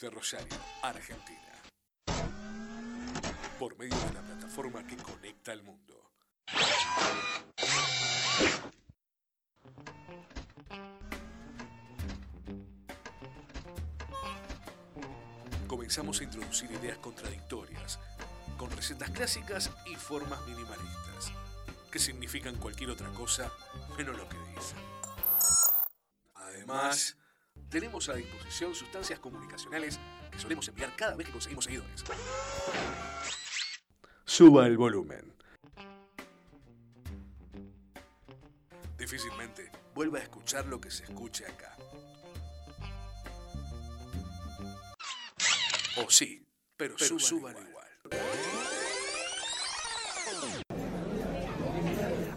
desde Rosario, Argentina. Por medio de la plataforma que conecta al mundo. Comenzamos a introducir ideas contradictorias, con recetas clásicas y formas minimalistas, que significan cualquier otra cosa menos lo que dicen. Además, tenemos a disposición sustancias comunicacionales que solemos enviar cada vez que conseguimos seguidores. Suba el volumen. Difícilmente vuelva a escuchar lo que se escuche acá. O sí, pero, suban, igual.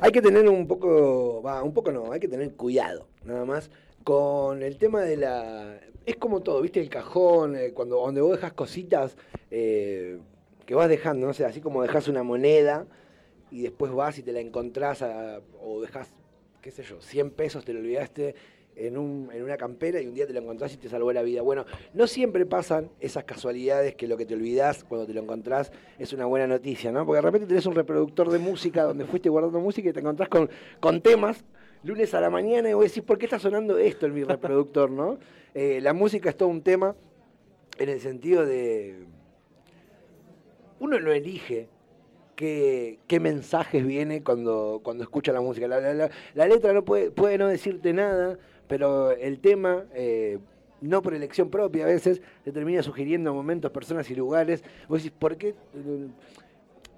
Hay que tener un poco, va, un poco no, hay que tener cuidado, nada más, con el tema de la... Es como todo, ¿viste? El cajón, eh, cuando donde vos dejas cositas eh, que vas dejando, no sé, así como dejas una moneda y después vas y te la encontrás a- o dejas, qué sé yo, 100 pesos, te lo olvidaste en, un, en una campera y un día te lo encontrás y te salvó la vida. Bueno, no siempre pasan esas casualidades que lo que te olvidás cuando te lo encontrás es una buena noticia, ¿no? Porque de repente tenés un reproductor de música donde fuiste guardando música y te encontrás con, con temas lunes a la mañana y vos decís, ¿por qué está sonando esto en mi reproductor, no? Eh, la música es todo un tema en el sentido de... Uno lo elige qué, qué mensajes viene cuando, cuando escucha la música. La, la- la- la letra no puede, puede no decirte nada, pero el tema, eh, no por elección propia a veces, te termina sugiriendo momentos, personas y lugares. Vos decís, ¿por qué?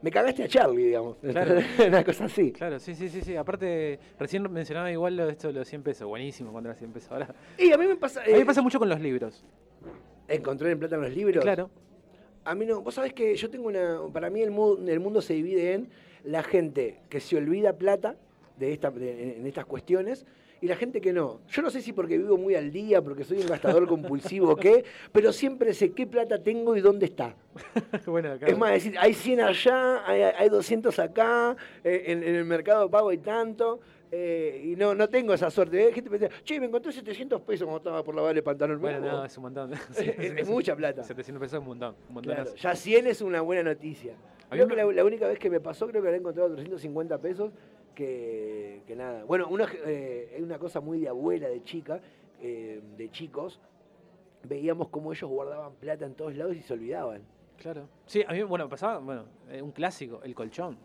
Me cagaste a Charlie, digamos. Claro. Una cosa así. Claro, sí, sí, sí, sí. Aparte, recién mencionaba igual lo de esto de los 100 pesos. Buenísimo cuando era 100 pesos. Ahora, Y a mí me pasa... a mí me eh, pasa mucho con los libros. Encontrar en plata en los libros. Claro. A mí no. Vos sabés que yo tengo una. Para mí el, mu- el mundo se divide en la gente que se olvida plata de esta, de- en estas cuestiones y la gente que no. Yo no sé si porque vivo muy al día, porque soy un gastador compulsivo o qué, pero siempre sé qué plata tengo y dónde está. bueno, Es más, decir, hay 100 allá, hay, hay 200 acá, eh, en, en el mercado pago hay tanto. eh, y no, no tengo esa suerte. Hay gente que me dice, che, me encontré 700 pesos cuando estaba por lavar el pantalón. Bueno, No, no, es un montón. es, es mucha plata. 700 pesos es un montón. Un Claro, montonazo. ya 100 es una buena noticia. Creo que la, la única vez que me pasó, creo que había encontrado 350 pesos, que, que nada. Bueno, una, eh, una cosa muy de abuela, de chica, eh, de chicos, veíamos cómo ellos guardaban plata en todos lados y se olvidaban. Claro. Sí, a mí, bueno, pasaba, bueno, eh, un clásico, el colchón.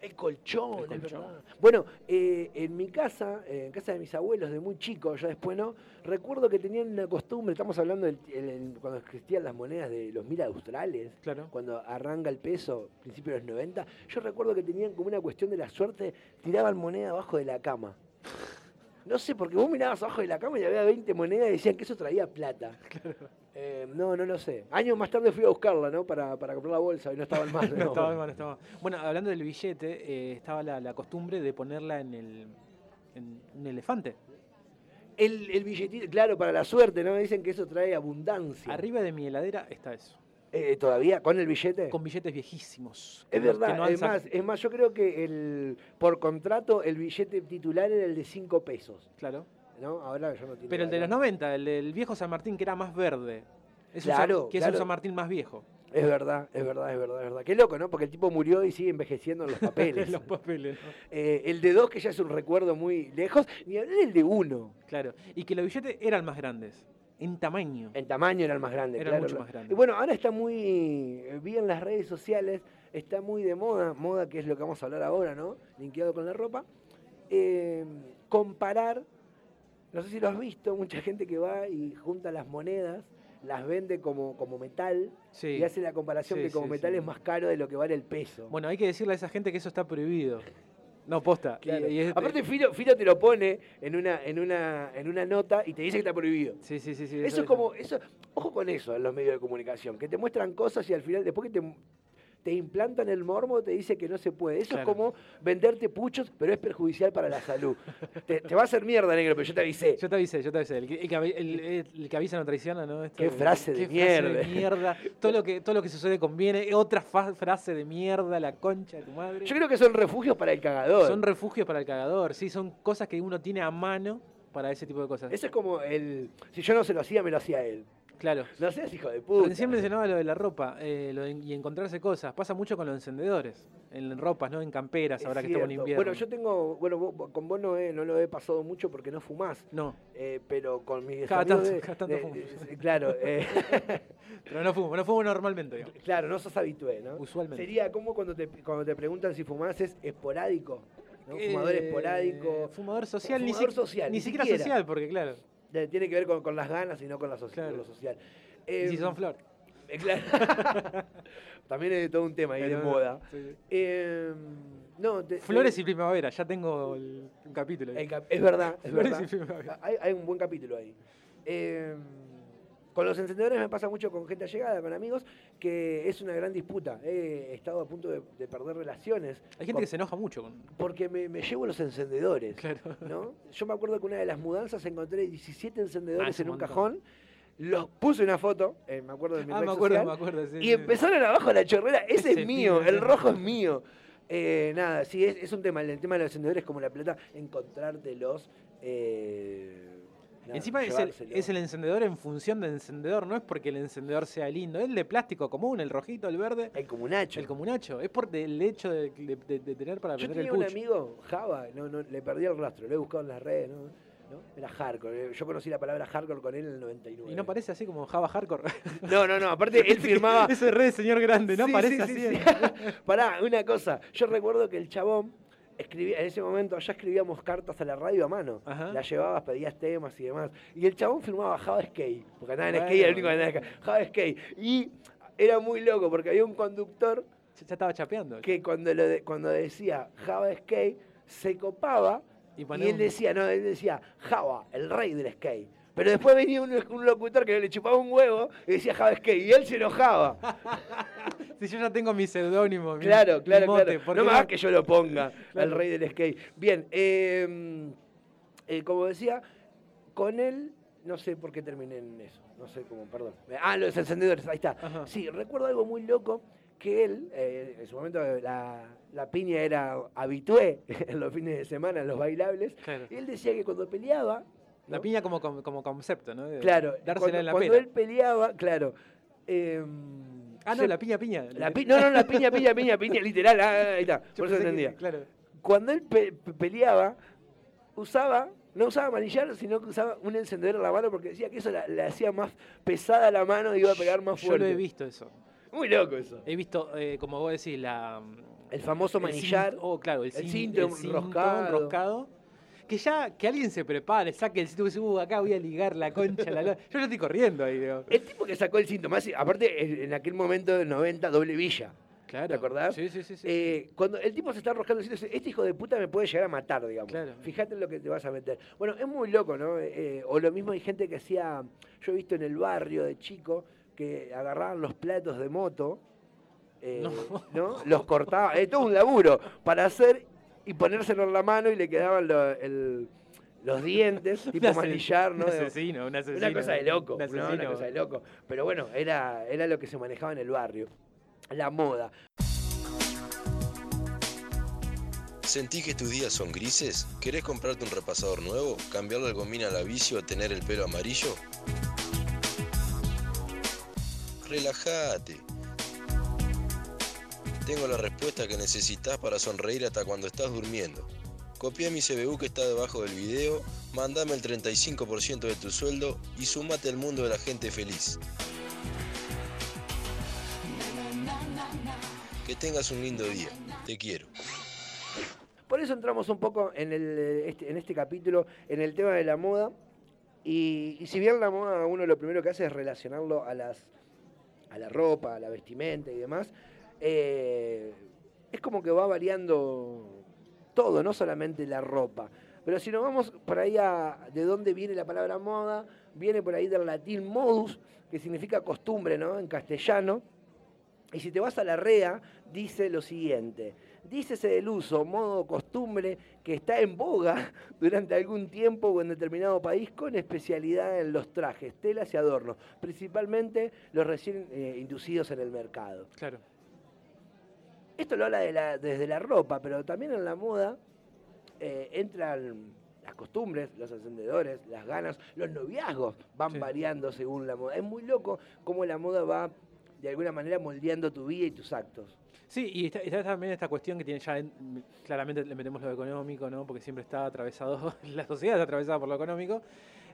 El colchón, El es verdad. Bueno, eh, en mi casa, eh, en casa de mis abuelos, de muy chico, ya después no, recuerdo que tenían una costumbre, estamos hablando del, el- el- cuando existían las monedas de los mil australes, Claro. cuando arranca el peso, principio de los 90, yo recuerdo que tenían como una cuestión de la suerte, tiraban moneda abajo de la cama. No sé, porque vos mirabas abajo de la cama y había 20 monedas y decían que eso traía plata. Eh, no, no lo sé. Años más tarde fui a buscarla, ¿no? Para, para comprar la bolsa y no estaban más. No estaba mal, no estaba mal. Bueno, hablando del billete, eh, estaba la, la costumbre de ponerla en el en un elefante. El, el billetito, claro, para la suerte, ¿no? Dicen que eso trae abundancia. Arriba de mi heladera está eso. Eh, ¿Todavía? ¿Con el billete? Con billetes viejísimos. Es verdad, no es, más, es más, yo creo que el por contrato el billete titular era el de 5 pesos, Claro. ¿no? Ahora yo no tengo Pero el de los 90, el del viejo San Martín, que era más verde. Es un Claro, que es un San Martín más viejo. Es verdad, es verdad, es verdad, es verdad. Qué loco, ¿no? Porque el tipo murió y sigue envejeciendo en los papeles. Los papeles, ¿no? Eh, el de dos, que ya es un recuerdo muy lejos, ni hablar del de uno. Claro. Y que los billetes eran más grandes. En tamaño. En tamaño era el más grande, Era claro. mucho más grande. Y bueno, ahora está muy, eh, vi en las redes sociales, está muy de moda, moda que es lo que vamos a hablar ahora, ¿no? Linkeado con la ropa. eh, comparar, no sé si lo has visto, mucha gente que va y junta las monedas, las vende como, como metal Sí. y hace la comparación Sí, que como sí, metal es más caro de lo que vale el peso. Bueno, hay que decirle a esa gente que eso está prohibido. No, posta. Claro. y es- Aparte Filo, Filo te lo pone en una, en, una, en una nota y te dice que está prohibido. Sí, sí, sí. sí Eso es como, eso, ojo con eso en los medios de comunicación, que te muestran cosas y al final, después que te, te implantan el mormo, te dice que no se puede. Eso Claro. es como venderte puchos, pero es perjudicial para la salud. te, te va a hacer mierda, negro, pero yo te avisé. Yo te avisé, yo te avisé. El que, el que avi- el- el que avisa no traiciona, ¿no? Esto Qué de- frase de qué mierda. mierda. Todo lo, que, todo lo que sucede conviene. Otra frase de mierda, la concha de tu madre. Yo creo que son refugios para el cagador. Son refugios para el cagador, sí, son cosas que uno tiene a mano para ese tipo de cosas. Eso es como el. Si yo no se lo hacía, me lo hacía él. Claro. No seas hijo de puta. Recién mencionaba lo de la ropa eh, lo de- y encontrarse cosas. Pasa mucho con los encendedores. En ropas, ¿no? En camperas, Es ahora que estamos en invierno. Bueno, yo tengo, bueno, vos- con vos no, lo he pasado mucho porque no fumás, No, eh, pero con mis Cada tanto- de- cada tanto de- fumo. claro, eh, pero no fumo, no fumo normalmente, digamos. claro, no sos habitué, ¿no? Usualmente. Sería como cuando te, cuando te preguntan si fumás es esporádico, ¿no? Fumador esporádico. Fumador social, ni, Fumador si- social, ni ni siquiera siquiera. social, porque claro. Tiene que ver con, con las ganas y no con, la soci- Claro. con lo social. y si son flor. eh, claro. También es todo un tema ahí de moda. sí, sí. Eh, no, te- Flores y primavera, ya tengo el, un capítulo. ahí. cap- es verdad, es Flores verdad. y primavera. Hay, hay un buen capítulo ahí. Con los encendedores me pasa mucho con gente allegada, con amigos, que es una gran disputa. He estado a punto de, de perder relaciones. Hay gente con- que se enoja mucho con. Porque me, me llevo los encendedores. Claro. ¿no? Yo me acuerdo que una de las mudanzas encontré 17 Ah, encendedores es un en un montón. cajón. Los puse una foto, eh, me acuerdo de mi Ah, red me acuerdo, social, me acuerdo. sí, y sí. empezaron abajo la chorrera. Ese Ese es mío, el rojo es mío. Eh, nada, sí, es, es un tema. El tema de los encendedores como la pelota, encontrártelos. Eh, Encima es el, es el encendedor en función de encendedor, no es porque el encendedor sea lindo, es el de plástico común, el rojito, el verde, El comunacho. el comunacho. Es por el hecho de, de- de- de tener para Yo prender el tenía un pucho. amigo, Java, no, no, le perdí el rastro, lo he buscado en las redes, ¿no? ¿No? Era hardcore. eh, Yo conocí la palabra hardcore con él en el 99. Y no parece así como Java Hardcore. No, no, no. Aparte, él firmaba. Ese re señor grande, no Sí, parece sí, así. sí, ¿eh? Pará, una cosa. Yo recuerdo que el chabón escribía, en ese momento ya escribíamos cartas a la radio a mano. Ajá. Las llevabas, pedías temas y demás. Y el chabón firmaba Java Skate, porque andaba en Bueno, skate, era el único que andaba en skate. Java Skate. Y era muy loco porque había un conductor Ya ya estaba chapeando. que cuando, lo de- cuando decía Java Skate se copaba Y él un- decía, no, él decía Java, el rey del skate. Pero después venía un, un locutor que le chupaba un huevo y decía Java Skate y él se enojaba. Si yo ya tengo mi seudónimo, Claro, mi claro, mote, claro. ¿por No qué hagas que yo lo ponga, Claro. el rey del skate. Bien, eh, eh, como decía, con él, no sé por qué terminé en eso, no sé cómo, perdón. Ah, los encendedores, ahí está. Ajá. Sí, recuerdo algo muy loco, que él, eh, en su momento la, la piña era habitué en los fines de semana, en los bailables, Claro. y él decía que cuando peleaba... La piña como, como, concepto, ¿no? Claro, Dársela cuando, en la cuando pera. él peleaba, claro... eh, Ah, no, se- la piña piña. la pi- no, no, la piña, piña, piña, piña, literal, ah, ahí está, Yo por eso pensé que- entendía. claro. Cuando él pe- pe- peleaba, usaba, no usaba manillar, sino que usaba un encendedor en la mano porque decía que eso la- le hacía más pesada la mano y iba a pegar más Yo fuerte. lo he visto eso. Muy loco eso. He visto, eh, como vos decís, la. El famoso el manillar. cin- oh, claro, el, el cin- cinto el cinto enroscado. enroscado. Que ya, que alguien se prepare, saque el cinto y dice, uh, acá voy a ligar la concha. La lo-". Yo no estoy corriendo ahí, digo. El tipo que sacó el cinto más, aparte en aquel momento del 90, doble villa. Claro. ¿Te acordás? Sí, sí, sí. sí. Eh, cuando el tipo se está arrojando dice, este hijo de puta me puede llegar a matar, digamos. Claro. Fíjate en lo que te vas a meter. Bueno, es muy loco, ¿no? Eh, o lo mismo hay gente que hacía, yo he visto en el barrio de chico, que agarraban los platos de moto, eh, No. ¿no? Los cortaban, es todo un laburo para hacer y ponérselo en la mano y le quedaban lo- el- los dientes, tipo Un manillar, ¿no? Un asesino, un asesino. una cosa de loco, un ¿no? Una cosa de loco. Pero bueno, era, era lo que se manejaba en el barrio. La moda. ¿Sentís que tus días son grises? ¿Querés comprarte un repasador nuevo? ¿Cambiarle el gomín a la bici o tener el pelo amarillo? Relájate. Tengo la respuesta que necesitas para sonreír hasta cuando estás durmiendo. Copia mi CBU que está debajo del video, mandame el 35% de tu sueldo y sumate al mundo de la gente feliz. Que tengas un lindo día. Te quiero. Por eso entramos un poco en, el, eh, este, en este capítulo en el tema de la moda. Y, y si bien la moda uno lo primero que hace es relacionarlo a, las, a la ropa, a la vestimenta y demás, eh, es como que va variando todo, no solamente la ropa. Pero si nos vamos por ahí a de dónde viene la palabra moda, viene por ahí del latín modus, que significa costumbre, ¿no? En castellano. Y si te vas a la REA, dice lo siguiente. Dícese del uso, modo, costumbre que está en boga durante algún tiempo o en determinado país con especialidad en los trajes, telas y adornos, principalmente los recién eh, inducidos en el mercado. Claro. Esto lo habla de la- desde la ropa, pero también en la moda eh, entran las costumbres, los encendedores, las ganas, los noviazgos van Sí. variando según la moda. Es muy loco cómo la moda va de alguna manera moldeando tu vida y tus actos. Sí, y está, está también esta cuestión que tiene ya, en- claramente le metemos lo económico, ¿no? Porque siempre está atravesado, la sociedad está atravesada por lo económico.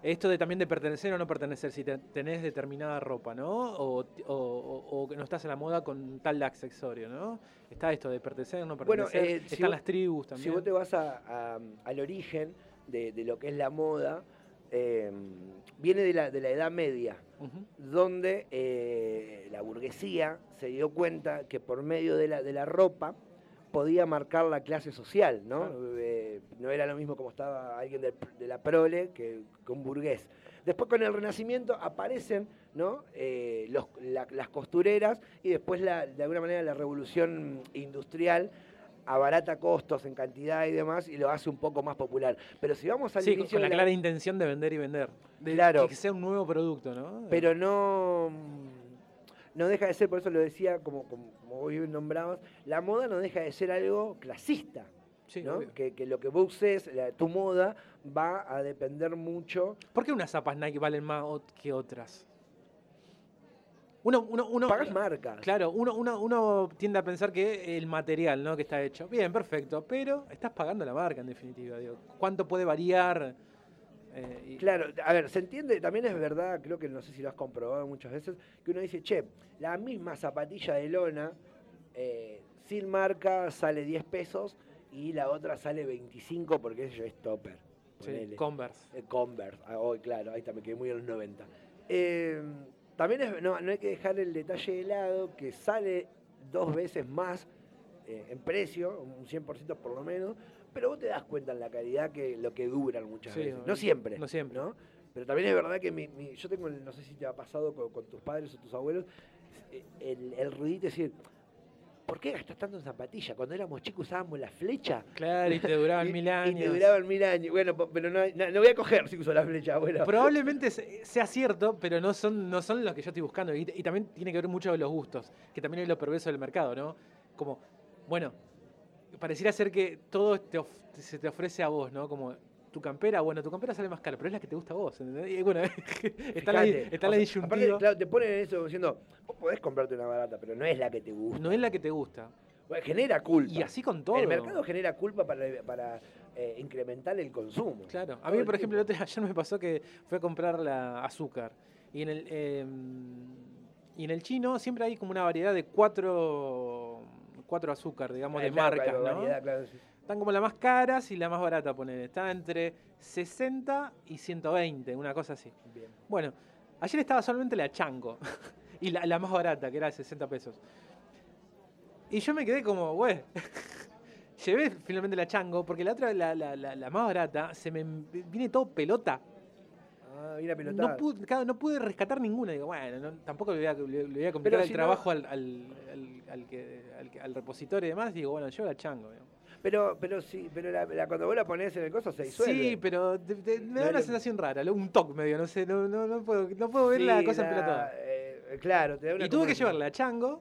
Esto de también de pertenecer o no pertenecer, si te- tenés determinada ropa, ¿no? O, o- o- o que no estás en la moda con tal accesorio, ¿no? Está esto de pertenecer o no Bueno, pertenecer. eh, si Están vos- las tribus Si también. vos te vas a- a- al origen de, de lo que es la moda, eh, viene de la, de la Edad Media, donde eh, la burguesía se dio cuenta que por medio de la, de la ropa podía marcar la clase social, ¿no? Claro. Eh, no era lo mismo como estaba alguien de, la prole que, que un burgués. Después con el Renacimiento aparecen ¿no? Eh, los- la- las costureras y después la- de alguna manera la revolución industrial abarata costos en cantidad y demás y lo hace un poco más popular. Pero si vamos al Sí, con, inicio con la clara intención de vender y vender. De Claro. Que sea un nuevo producto, ¿no? pero no no deja de ser, por eso lo decía, como, como, como vos bien nombrabas, la moda no deja de ser algo clasista, Sí, ¿no? obvio. Que, que lo que vos uses, la- tu moda, va a depender mucho. ¿Por qué unas zapas Nike valen más que otras? Uno, uno, uno, Pagas marcas. Claro, uno, uno, uno tiende a pensar que el material ¿no? que está hecho, bien, perfecto, pero estás pagando la marca en definitiva. Digo, ¿Cuánto puede variar? Eh, y- Claro, a ver, se entiende, también es verdad, creo que no sé si lo has comprobado muchas veces, que uno dice, che, la misma zapatilla de lona, eh, sin marca, sale 10 pesos y la otra sale 25 porque es topper. sí. Converse. Eh, Converse, ah, claro, ahí está, me quedé muy en los 90. Eh, también es- no, no hay que dejar el detalle de lado que sale dos veces más eh, en precio, un 100% por lo menos, pero vos te das cuenta en la calidad que lo que duran muchas Sí, veces. No siempre. No siempre. ¿no? Pero también es verdad que mi- mi- yo tengo, no sé si te ha pasado con, con tus padres o tus abuelos, eh, el, el ruidito de decir, ¿por qué gastas tanto en zapatillas? Cuando éramos chicos usábamos la flecha. Claro, y te duraban Y- mil Y años. te duraban mil años. Bueno, pero no, no, no voy a coger si uso la flecha, bueno. Probablemente se- sea cierto, pero no son, no son los que yo estoy buscando. Y, y también tiene que ver mucho con los gustos, que también es lo perverso del mercado, ¿no? Como, bueno, pareciera ser que todo te of- se te ofrece a vos, ¿no? Como tu campera, bueno, tu campera sale más cara, pero es la que te gusta a vos, ¿entendés? Y bueno, está la, está la sea, disyuntiva. aparte, claro, te ponen eso diciendo, vos podés comprarte una barata, pero no es la que te gusta. No es la que te gusta. Bueno, genera culpa. Y así con todo. El mercado genera culpa para, para eh, incrementar el consumo. Claro. A mí, por ejemplo, el otro ayer me pasó que fui a comprar la azúcar. Y en el, eh, y en el chino siempre hay como una variedad de cuatro, cuatro azúcar, digamos, de Ah, claro, marcas, variedad, claro, sí. Están como las más caras y la más barata, poner. Está entre 60 y 120, una cosa así. Bien. Bueno, ayer estaba solamente la chango. y la, la más barata, que era de 60 pesos. Y yo me quedé como, güey. Llevé finalmente la chango, porque la otra, la, la- la- la más barata, se me viene todo pelota. Ah, mira pelotada. No pude, claro, no pude rescatar ninguna. Digo, bueno, no- tampoco le voy a, le- le voy a complicar el no- trabajo al, al, al, que- al repositorio y demás. Digo, bueno, yo la chango. digo. Pero, pero sí, pero la, la- cuando vos la ponés en el coso se disuelve. Sí, pero te- te- me No da una lo- sensación rara, un toque medio, no sé, no, no, no, puedo, no puedo ver la cosa en la- pelotada. eh, claro, te da una Y tuve que llevarla a Chango,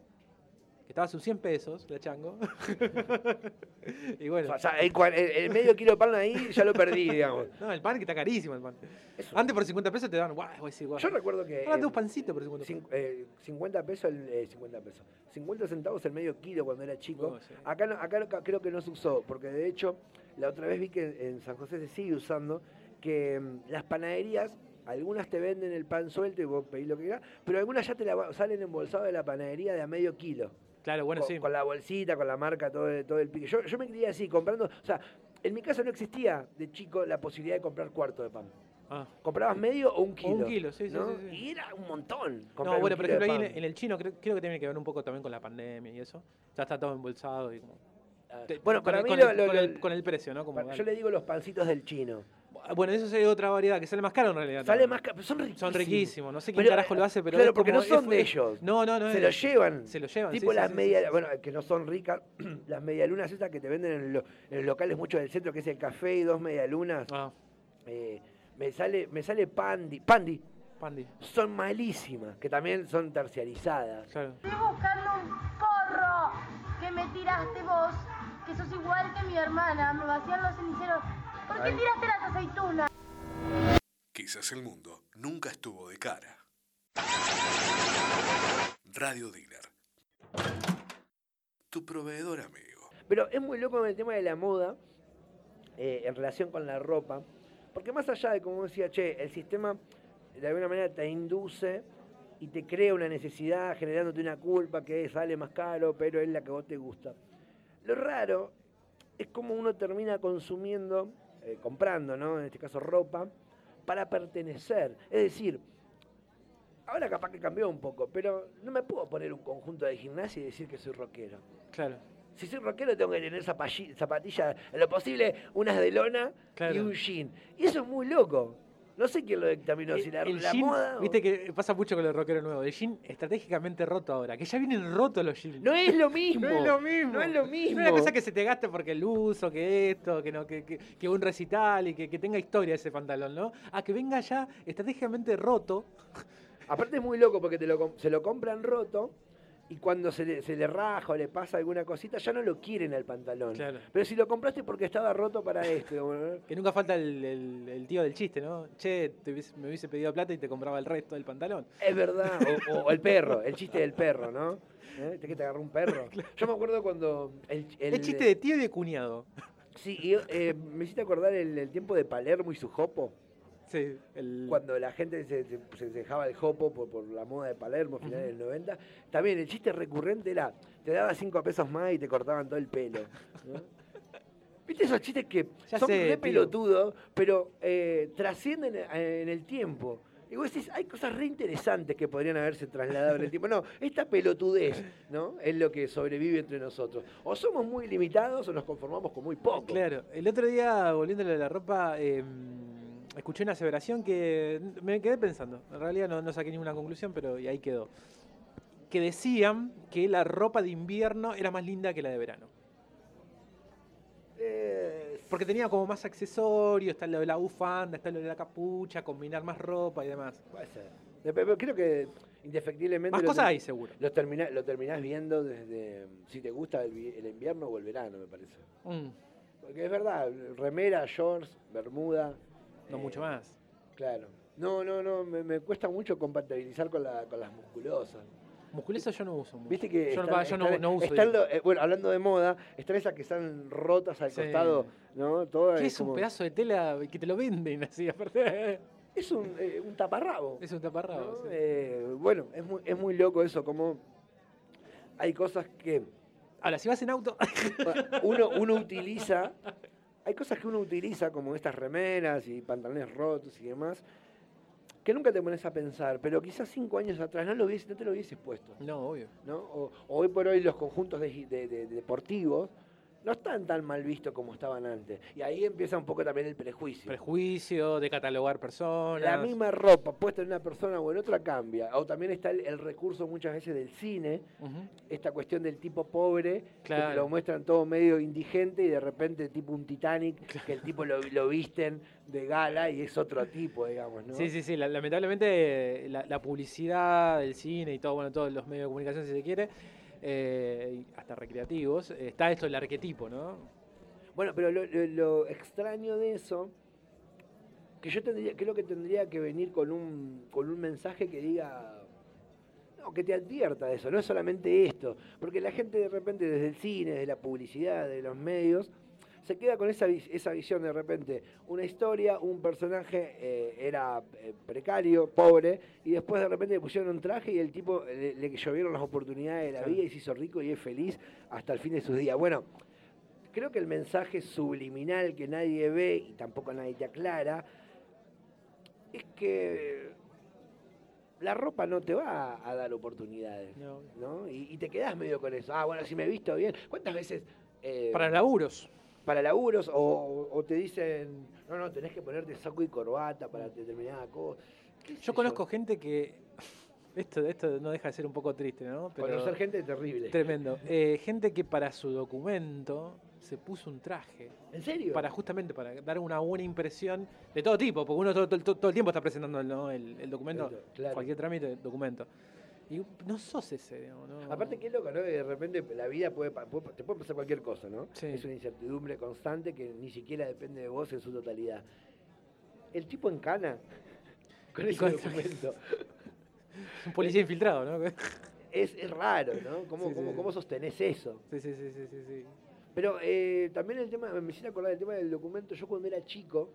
estaba a sus 100 pesos, la Chango. y bueno, O sea, el, medio kilo de pan ahí ya lo perdí, digamos. no, el pan que está carísimo el pan. Eso. Antes por 50 pesos te daban, guau, voy a decir, guau. Yo recuerdo que. Ahora eh, pancito por 50 pesos. eh, 50 pesos, el, eh, 50 pesos. 50 centavos el medio kilo cuando era chico. Oh, sí. Acá, no- acá creo que no se usó, porque de hecho, la otra vez vi que en San José se sigue usando, que mm, las panaderías, algunas te venden el pan suelto y vos pedís lo que quieras, pero algunas ya te la salen embolsadas de la panadería de a medio kilo. Claro, bueno, con, sí. con la bolsita, con la marca, todo, el- todo el pique. Yo, yo me crié así, comprando. O sea, en mi casa no existía de chico la posibilidad de comprar cuarto de pan. Ah. ¿Comprabas medio o un kilo? un kilo, sí, sí, ¿no? sí, sí. Y era un montón. No, bueno, por ejemplo, ahí en, el chino creo, creo que tiene que ver un poco también con la pandemia y eso. Ya está todo embolsado y como... Ah, te- bueno, con para el, mí con, lo- el, lo- con el- lo- con el precio, ¿no? Como, yo le digo los pancitos del chino. Bueno, eso es otra variedad que sale más caro en realidad. Sale también. más caro, son riquísimos. Son riquísimos, no sé quién Pero, carajo lo hace, pero claro, porque como- no son es- de ellos. No, no, no. Se es- lo llevan. Se lo llevan. Tipo sí, las sí, bueno, que no son ricas, las medialunas esas que te venden en, lo- en los locales mucho del centro, que es el café y dos medialunas. Ah, eh, me sale, me sale Pandi. Pandi. Pandi, Son malísimas, que también son terciarizadas. claro. Estoy buscando un porro que me tiraste vos, que sos igual que mi hermana. Me vacían los ceniceros. ¿Por qué tiraste las aceitunas? Quizás el mundo nunca estuvo de cara. Radio Dealer. Tu proveedor amigo. Pero es muy loco el tema de la moda eh, en relación con la ropa. Porque más allá de, como decía, che, el sistema de alguna manera te induce y te crea una necesidad generándote una culpa que sale más caro, pero es la que vos te gusta. Lo raro es como uno termina consumiendo, eh, comprando, ¿no? En este caso ropa, para pertenecer. Es decir, ahora capaz que cambió un poco, pero no me puedo poner un conjunto de gimnasia y decir que soy rockero. Claro. Si soy rockero tengo que tener zapatillas, en lo posible, unas de lona y un jean. Y eso es muy loco. No sé quién lo dictaminó, si la, El la jean, moda o- Viste que pasa mucho con el rockero nuevo. El jean estratégicamente roto ahora. Que ya vienen rotos los jeans. No es lo mismo. No es lo mismo. No es lo mismo. No es una cosa que se te gaste porque el uso, que esto, que no, que, que, que un recital y que, que tenga historia ese pantalón, ¿no? A que venga ya estratégicamente roto. Aparte es muy loco porque te lo, com- se lo compran roto y cuando se le, se le raja o le pasa alguna cosita ya no lo quieren al pantalón. Claro. Pero si lo compraste porque estaba roto para esto. Que nunca falta el, el- el tío del chiste, ¿no? Che, te hubiese- me hubiese pedido plata y te compraba el resto del pantalón. Es verdad. O, o el perro, el chiste del perro, ¿no? ¿Eh? ¿Te que te agarró un perro? Yo me acuerdo cuando... El, El, chiste de tío y de cuñado. Sí, y, eh, me hiciste acordar el, el tiempo de Palermo y su jopo. Sí, el... Cuando la gente se, se- se dejaba el jopo por, por la moda de Palermo, finales del 90. También el chiste recurrente era, te daba cinco pesos más y te cortaban todo el pelo. ¿no? ¿Viste esos chistes que Ya son sé, re pelotudos, pero eh, trascienden en el tiempo? Y vos decís, hay cosas re interesantes que podrían haberse trasladado en el tiempo. No, esta pelotudez, ¿no? Es lo que sobrevive entre nosotros. O somos muy limitados o nos conformamos con muy poco. Claro, el otro día, volviéndole a la ropa, eh, escuché una aseveración que me quedé pensando. En realidad no, no saqué ninguna conclusión, pero y ahí quedó. Que decían que la ropa de invierno era más linda que la de verano. Eh, Porque tenía como más accesorios, está lo de la bufanda, está lo de la capucha, combinar más ropa y demás. Puede ser. Pero creo que indefectiblemente. Más cosas hay, seguro. Lo, termina- lo terminás viendo desde. Si te gusta el invierno o el verano, me parece. Mm, Porque es verdad, remera, shorts, bermuda. No eh, mucho más. Claro. No, no, no, me, me cuesta mucho compatibilizar con, la, con las musculosas. Musculoso yo no uso mucho. Viste que. yo, no- están- va, yo no, están- no uso. están digo. lo- eh, bueno, hablando de moda, están esas que están rotas al Sí. costado, ¿no? Todo ¿Qué es un pedazo de tela que te lo venden así? Aparte, Es un, eh, un taparrabo. es un taparrabo. ¿no? sí. Eh, bueno, es muy, es muy loco eso, como hay cosas que Ahora, si vas en auto, uno, uno utiliza, hay cosas que uno utiliza como estas remeras y pantalones rotos y demás, que nunca te pones a pensar, pero quizás cinco años atrás no, lo hubiese- no te lo hubieses puesto. no, obvio. ¿no? O, o hoy por hoy los conjuntos de, de- de- de deportivos no están tan mal vistos como estaban antes. Y ahí empieza un poco también el prejuicio. Prejuicio de catalogar personas. La misma ropa puesta en una persona o en otra cambia. O también está el, el recurso muchas veces del cine, esta cuestión del tipo pobre, que te Claro. lo muestran todo medio indigente y de repente tipo un Titanic, que el tipo lo, lo visten de gala y es otro tipo, digamos, ¿no? Sí, sí, sí. la- lamentablemente la, la publicidad del cine y todo, bueno, todos los medios de comunicación, si se quiere, eh, hasta recreativos, está esto el arquetipo, ¿no? Bueno, pero lo extraño de eso, que yo tendría, creo que tendría que venir con un, con un mensaje que diga, no, que te advierta de eso, no es solamente esto, porque la gente de repente desde el cine, desde la publicidad, de los medios, se queda con esa, esa visión de repente, una historia, un personaje eh, era eh, precario, pobre, y después de repente le pusieron un traje y el tipo le, le llovieron las oportunidades de la vida y se hizo rico y es feliz hasta el fin de sus días. Bueno, creo que el mensaje subliminal que nadie ve y tampoco nadie te aclara es que la ropa no te va a, a dar oportunidades, No. ¿no? Y, y te quedás medio con eso. Ah, bueno, si me he visto bien. ¿Cuántas veces... eh, Para laburos. Para laburos o, te dicen, no, no, tenés que ponerte saco y corbata para determinada cosa? ¿Qué sé Yo conozco gente que. Esto, esto no deja de ser un poco triste, ¿no? Pero Conocer gente terrible. Tremendo. Eh, gente que para su documento se puso un traje. ¿En serio? Para justamente para dar una buena impresión de todo tipo, porque uno todo, todo- todo el tiempo está presentando ¿no? el, el documento, Claro. cualquier trámite, documento. Y no sos ese, digamos, ¿no? Aparte, qué loco, ¿no? De repente la vida puede, te puede pasar cualquier cosa, ¿no? Sí. Es una incertidumbre constante que ni siquiera depende de vos en su totalidad. El tipo en cana, con ese documento, Un policía infiltrado, ¿no? es, es raro, ¿no? ¿Cómo, Sí, cómo, sí. cómo sostenés eso? Sí, sí, sí, sí, sí, sí. Pero eh, también el tema, me hiciste acordar del tema del documento. Yo cuando era chico,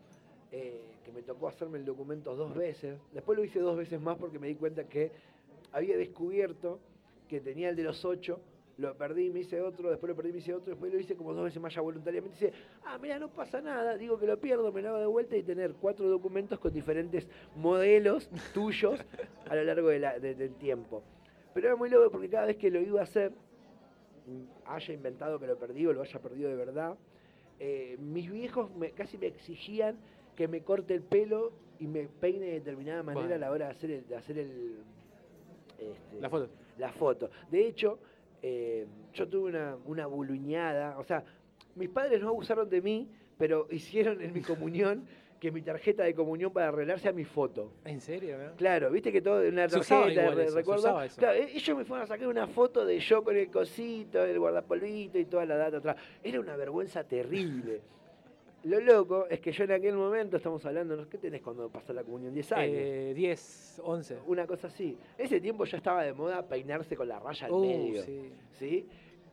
eh, que me tocó hacerme el documento dos veces, después lo hice dos veces más porque me di cuenta que había descubierto que tenía el de los ocho, lo perdí, me hice otro, después lo perdí, me hice otro, después lo hice como dos veces más ya voluntariamente. Dice, ah, mira, no pasa nada, digo que lo pierdo, me lo hago de vuelta y tener cuatro documentos con diferentes modelos tuyos a lo largo de la- de- del tiempo. Pero era muy loco porque cada vez que lo iba a hacer, haya inventado que lo perdí o lo haya perdido de verdad, eh, mis viejos me- casi me exigían que me corte el pelo y me peine de determinada manera Bueno. a la hora de hacer el, de hacer el este, La foto. la foto. De hecho, eh, yo tuve una, una buluñada, o sea, mis padres no abusaron de mí, pero hicieron en mi comunión que mi tarjeta de comunión para arreglarse a mi foto. ¿En serio, no? Claro, viste que todo una tarjeta, igual re- eso, se recuerdo. usaba eso. Claro, e- ellos me fueron a sacar una foto de yo con el cosito, el guardapolvito y toda la data atrás. Era una vergüenza terrible. Lo loco es que yo en aquel momento, estamos hablando. ¿qué tenés cuando pasó la comunión? 10 años. Eh, 10, 11. Una cosa así. Ese tiempo ya estaba de moda peinarse con la raya al Uh, medio. sí. ¿sí?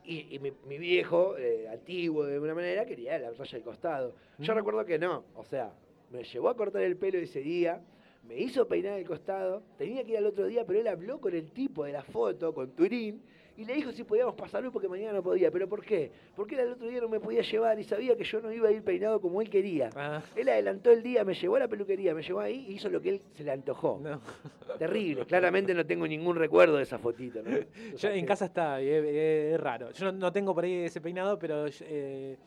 Y, y mi, mi viejo, eh, antiguo de alguna manera, quería la raya al costado. Yo Mm. recuerdo que no. O sea, me llevó a cortar el pelo ese día, me hizo peinar el costado, tenía que ir al otro día, pero él habló con el tipo de la foto, con Turín, y le dijo si podíamos pasar hoy porque mañana no podía. ¿Pero por qué? Porque él al otro día no me podía llevar y sabía que yo no iba a ir peinado como él quería. Ah, Él adelantó el día, me llevó a la peluquería, me llevó ahí y hizo lo que él se le antojó. no. Terrible. Claramente no tengo ningún recuerdo de esa fotito. en casa está, es, es- es raro. Yo no, no tengo por ahí ese peinado, pero eh,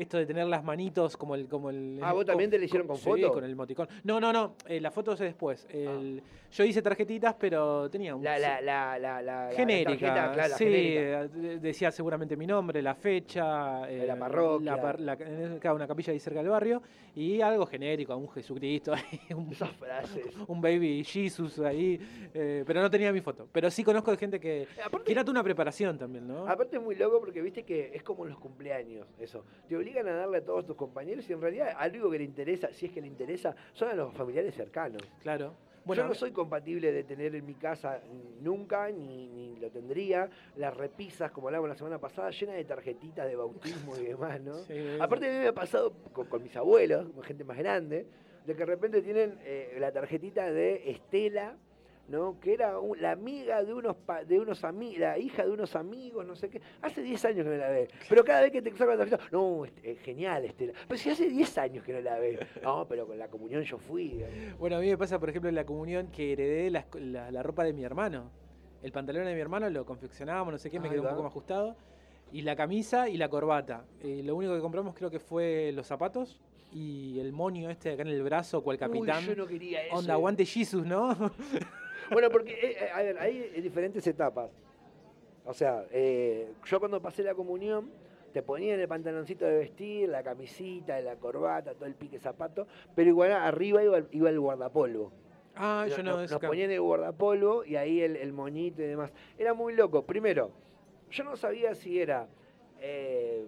esto de tener las manitos como el... Como el Ah, ¿vos también te lo hicieron con sí, foto? con el emoticón. No, no, no, eh, la foto es después. El- Yo hice tarjetitas, pero tenía un... La, la, la, la, genérica, tarjeta, claro, la sí, genérica. eh, decía seguramente mi nombre, la fecha, De la parroquia. la una capilla ahí cerca del barrio y algo genérico, un Jesucristo, un, Esas frases. un baby Jesus ahí, eh, pero no tenía mi foto. Pero sí conozco de gente que, Aparte- que era una preparación también, ¿no? Aparte es muy loco porque viste que es como los cumpleaños, eso. Te obligan a darle a todos tus compañeros y en realidad algo que le interesa, si es que le interesa, son a los familiares cercanos. Claro. Yo no soy compatible de tener en mi casa nunca, ni, ni lo tendría, las repisas, como hablábamos la semana pasada, llenas de tarjetitas de bautismo y demás, ¿no? Sí, Aparte a mí me ha pasado con, con mis abuelos, con gente más grande, de que de repente tienen eh, la tarjetita de Estela, ¿no? Que era un- la amiga de unos pa- de unos amigos, la hija de unos amigos, no sé qué. Hace 10 años que no la ve. Pero cada vez que te sacan la tarjeta, no, est- eh, genial, Estela. Pero si hace 10 años que no la ve. No, pero con la comunión yo fui. Bueno, a mí me pasa, por ejemplo, en la comunión que heredé la, la- la ropa de mi hermano. El pantalón de mi hermano lo confeccionábamos, no sé qué, me Ahí quedó un poco más ajustado. Y la camisa y la corbata. Eh, lo único que compramos creo que fue los zapatos y el monio este acá en el brazo, cual capitán. Uy, yo no quería eso. Onda, aguante Jesus, ¿no? Bueno, porque, eh, eh, a ver, hay eh, diferentes etapas. O sea, eh, yo cuando pasé la comunión, te ponían el pantaloncito de vestir, la camisita, la corbata, todo el pique zapato, pero igual arriba iba, el- iba el guardapolvo. ah, yo no, nos, nos ponían el guardapolvo y ahí el, el moñito y demás. Era muy loco. Primero, yo no sabía si era eh,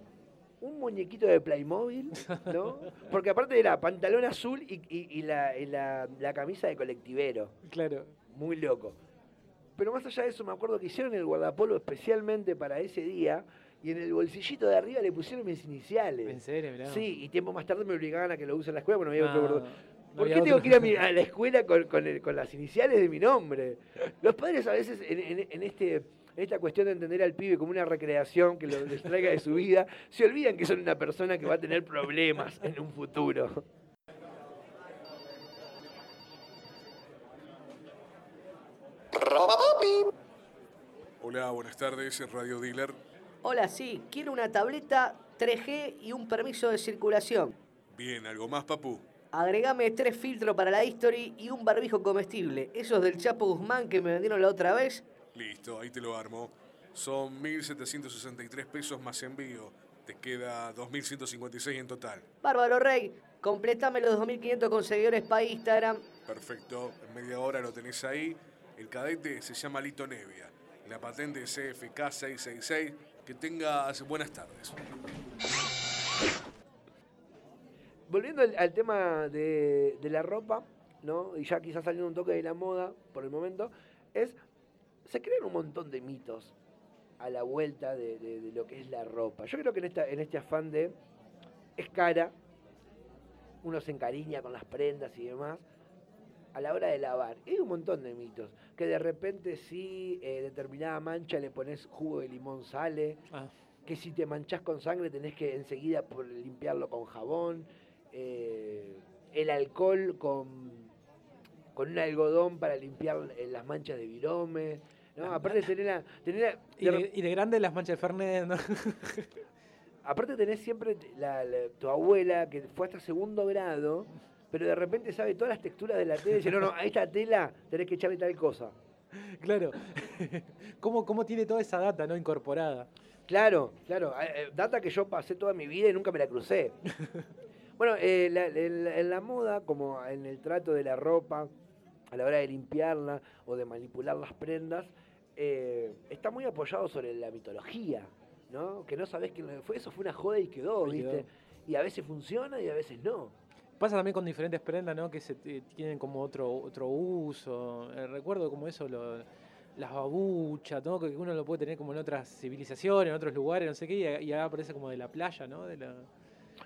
un muñequito de Playmobil, ¿no? Porque aparte era pantalón azul y, y- y la, y la- la camisa de colectivero. Claro. Muy loco. Pero más allá de eso, me acuerdo que hicieron el guardapolvo especialmente para ese día y en el bolsillito de arriba le pusieron mis iniciales. ¿En serio? Mirá. Sí, y tiempo más tarde me obligaban a que lo use en la escuela, porque no había otro no guarda- ¿Por había qué tengo otro. que ir a, mi- a la escuela con, con el- con las iniciales de mi nombre? Los padres a veces en, en- en este, esta cuestión de entender al pibe como una recreación que lo distraiga de su vida, se olvidan que son una persona que va a tener problemas en un futuro. Hola, buenas tardes, Radio Dealer. Hola, sí, quiero una tableta 3G y un permiso de circulación. Bien, ¿algo más, papu? Agregame tres filtros para la history y un barbijo comestible. Esos del Chapo Guzmán que me vendieron la otra vez. Listo, ahí te lo armo. Son 1.763 pesos más envío. Te queda 2.156 en total. Bárbaro Rey, completame los 2.500 con seguidores para Instagram. Perfecto, en media hora lo tenés ahí. El cadete se llama Lito Nevia. La patente CFK 666. Que tengas buenas tardes. Volviendo al, tema de, la ropa, ¿no? Y ya quizás saliendo un toque de la moda por el momento, es. Se crean un montón de mitos a la vuelta de, lo que es la ropa. Yo creo que en este afán de. Es cara, uno se encariña con las prendas y demás. A la hora de lavar, hay un montón de mitos. Que de repente, si eh, determinada mancha le pones jugo de limón, sale Ah, que si te manchás con sangre tenés que enseguida por limpiarlo con jabón, eh, el alcohol con, con un algodón para limpiar eh, las manchas de virome, ¿no? Aparte tener la, tener la- y, de y grande las manchas de Fernet, ¿no? aparte tenés siempre la- la- tu abuela que fue hasta segundo grado, pero de repente sabe todas las texturas de la tela y dice, no, no, a esta tela tenés que echarle tal cosa. claro. ¿Cómo, ¿Cómo tiene toda esa data, no? Incorporada. Claro, claro. eh, eh, Data que yo pasé toda mi vida y nunca me la crucé. bueno, eh, la- en, la- en la moda, como en el trato de la ropa, a la hora de limpiarla o de manipular las prendas, eh, está muy apoyado sobre la mitología, ¿no? Que no sabés quién fue. Eso fue una joda y quedó, ¿viste? Y a veces funciona y a veces no. Pasa también con diferentes prendas, ¿no? Que se eh, tienen como otro otro uso. Eh, recuerdo como eso, lo- las babuchas, ¿no? Que uno lo puede tener como en otras civilizaciones, en otros lugares, no sé qué, y, y ahora aparece como de la playa, ¿no? De la,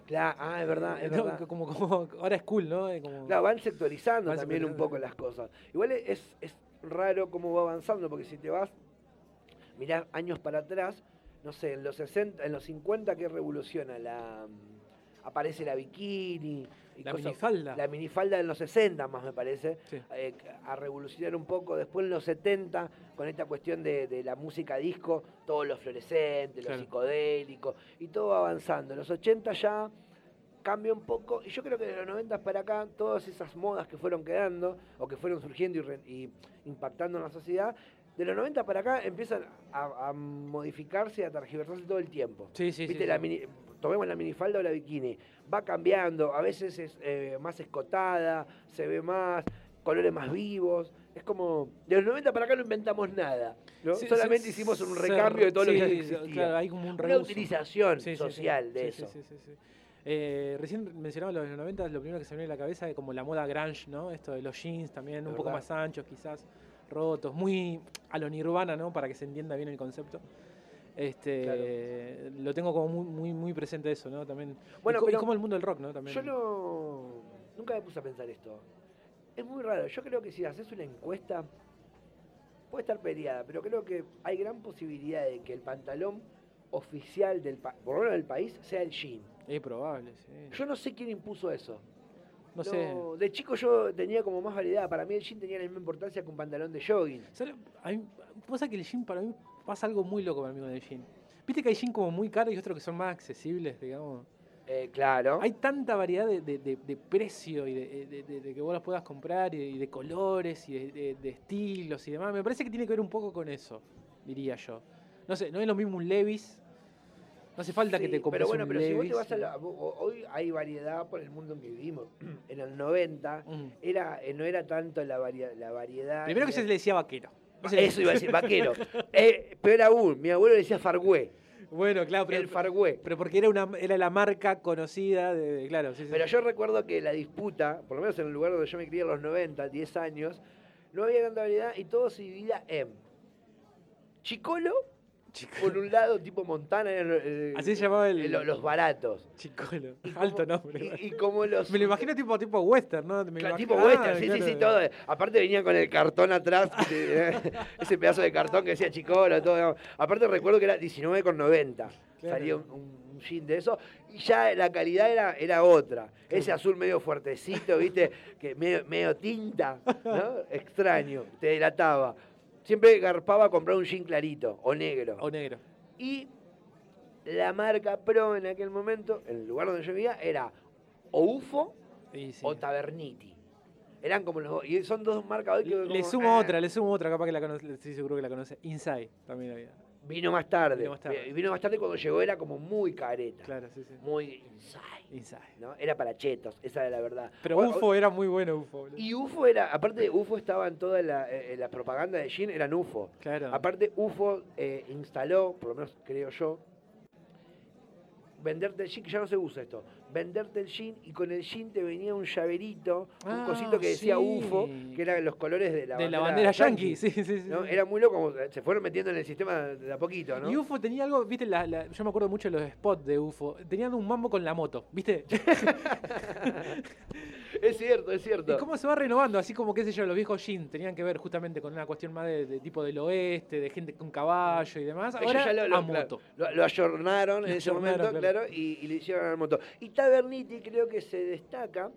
Claro, ah, es verdad, es no, verdad. que Como, como, ahora es cool, ¿no? Como, Claro, van sectorizando Van también un poco las cosas. Igual es, es raro cómo va avanzando, porque si te vas, mirás años para atrás, no sé, en los 60, en los 50 que revoluciona la mm, aparece la bikini y La minifalda. La minifalda en los 60 más me parece, Sí. eh, a revolucionar un poco. Después en los 70, con esta cuestión de, de la música disco, todo lo fluorescente, lo Claro. psicodélico, y todo va avanzando. En los 80 ya cambia un poco, y yo creo que de los 90 para acá, todas esas modas que fueron quedando, o que fueron surgiendo y, re- y impactando en la sociedad, de los 90 para acá empiezan a, a modificarse y a tergiversarse todo el tiempo. Sí, sí, ¿Viste? sí, La sí. mini- tomemos la minifalda o la bikini. Va cambiando, a veces es eh, más escotada, se ve más, colores más vivos. Es como, de los 90 para acá no inventamos nada. ¿no? Sí, Solamente sí, hicimos un recambio de todo lo que sí, existía. Claro, hay como un Una utilización Sí, sí, sí. social de Sí, eso. sí, sí, sí, sí. Eh, recién mencionaba los 90, lo primero que se me viene a la cabeza es como la moda grunge, ¿no? Esto de los jeans también, un poco más anchos quizás, rotos, muy a lo nirvana, ¿no? Para que se entienda bien el concepto. Este, Lo tengo como muy, muy, muy presente eso, ¿no? También. Bueno, y, co- y pero como el mundo del rock, ¿no? También. Yo no. Nunca me puse a pensar esto. Es muy raro. Yo creo que si haces una encuesta, puede estar peleada, pero creo que hay gran posibilidad de que el pantalón oficial del, pa- por lo menos del país sea el jean. Es probable, sí. Yo no sé quién impuso eso. No sé. De chico yo tenía como más variedad. Para mí el jean tenía la misma importancia que un pantalón de jogging. ¿Sabes? A mí pasa que el jean para mí pasa algo muy loco para mí con el jean. Viste que hay jean como muy caros y otros que son más accesibles, digamos. Eh, claro. Hay tanta variedad de, de- de- de precio y de, de- que vos los puedas comprar y de, colores y de, estilos y demás. Me parece que tiene que ver un poco con eso, diría yo. No sé, no es lo mismo un Levis. No hace falta que te compres Pero bueno, un pero si vos Levis. te vas a la- Hoy hay variedad por el mundo en que vivimos. En el 90 Mm. era, eh, no era tanto la, varia- la variedad. Primero que se le decía vaquero. Eso iba a decir, vaquero. Eh, peor aún, mi abuelo le decía Fargüé. Bueno, claro, pero, el Fargüé. pero porque era, una, era la marca conocida de... de- claro, sí, sí. Pero yo recuerdo que la disputa, por lo menos en el lugar donde yo me crié en los 90, 10 años, no había tanta variedad y todo se dividía en Chicolo, Por un lado, tipo Montana, eh, Así se llamaba el- eh, lo- los baratos. Chicolo. Como- Alto nombre. Y, y como los. Me lo imagino tipo, tipo western, ¿no? Me Claro, imagino- tipo ah, western, sí, sí, claro. sí, todo. Aparte venía con el cartón atrás, te- ese pedazo de cartón que decía Chicolo, todo. Aparte recuerdo que era 19,90. Claro. Salía un, un jean de eso. Y ya la calidad era, era otra. Ese azul medio fuertecito, viste, que medio, medio tinta, ¿no? Extraño, te delataba. Siempre garpaba a comprar un jean clarito o negro. O negro. Y la marca pro en aquel momento, en el lugar donde yo vivía, era o UFO sí. o Taberniti. Eran como los dos. Y son dos marcas hoy que. Le, como, sumo ah, otra, le sumo otra, capaz que la conoce, estoy seguro que la conoce. Inside también había. Vino más tarde. Vino más tarde. Y vino más tarde cuando llegó era como muy careta. Claro, sí, sí. Muy inside. ¿No? Era para chetos, esa era la verdad. Pero UFO era muy bueno, UFO. boludo. Y UFO era, aparte de UFO estaba en toda la, eh, la propaganda de Jean, eran UFO. Claro. Aparte, UFO eh, instaló, por lo menos creo yo, venderte el jean, que ya no se usa esto, venderte el jean y con el jean te venía un llaverito, un Ah, cosito que decía sí. UFO, que eran los colores de la de la bandera, bandera yankee, sí, sí. Era muy loco, se fueron metiendo en el sistema de a poquito, ¿no? Y UFO tenía algo, viste, la- la- yo me acuerdo mucho de los spots de UFO. Tenían un mambo con la moto, viste. Es cierto, es cierto. y cómo se va renovando, así como, qué sé yo, los viejos jeans tenían que ver justamente con una cuestión más de, de tipo del oeste, de gente con caballo y demás. Ellos Ahora ya lo, lo- a moto. Lo, lo ayornaron en ese momento, claro. claro, y, y le hicieron a la moto. Y Taberniti creo que se destaca.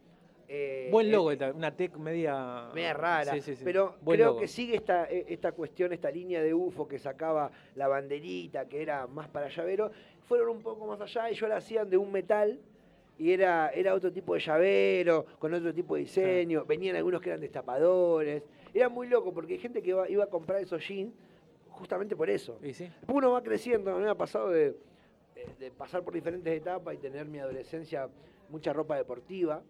eh, Buen en- logo, una tech media... media rara, Sí, sí, sí. pero Buen creo logo. que sigue esta, eh, esta cuestión, esta línea de UFO que sacaba la banderita, que era más para llavero, fueron un poco más allá y yo la hacían de un metal y era, era otro tipo de llavero, con otro tipo de diseño, venían algunos que eran destapadores, era muy loco porque hay gente que iba, iba a comprar esos jeans justamente por eso. Y sí. Uno va creciendo, a mí me ha pasado de, de- pasar por diferentes etapas y tener mi adolescencia mucha ropa deportiva.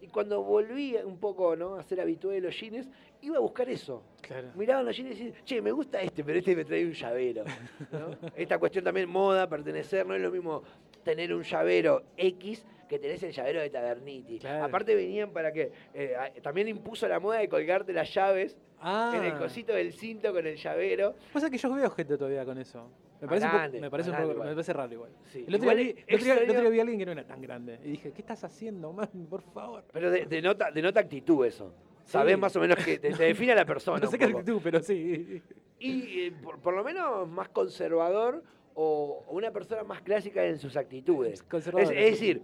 Y cuando volví un poco ¿no? a ser habitué de los jeans, iba a buscar eso. Claro. Miraban los jeans y decían, che, me gusta este, pero este me trae un llavero. ¿no? Esta cuestión también moda, pertenecer, no es lo mismo tener un llavero X que tenés el llavero de Taberniti. Claro. Aparte venían para que, eh, también impuso la moda de colgarte las llaves Ah. en el cosito del cinto con el llavero. Pasa que yo veo gente todavía con eso. Me parece, grande, me parece, grande me parece raro igual. Sí. El, otro Igual vi, el, otro día, el otro extraño- día vi a alguien que no era tan grande. Y dije, ¿qué estás haciendo, man? Por favor. Pero de- denota, denota actitud eso. Sabés más o menos que te, te define a la persona. no sé qué actitud, pero sí. Y eh, por, por lo menos más conservador o una persona más clásica en sus actitudes. Es, es decir,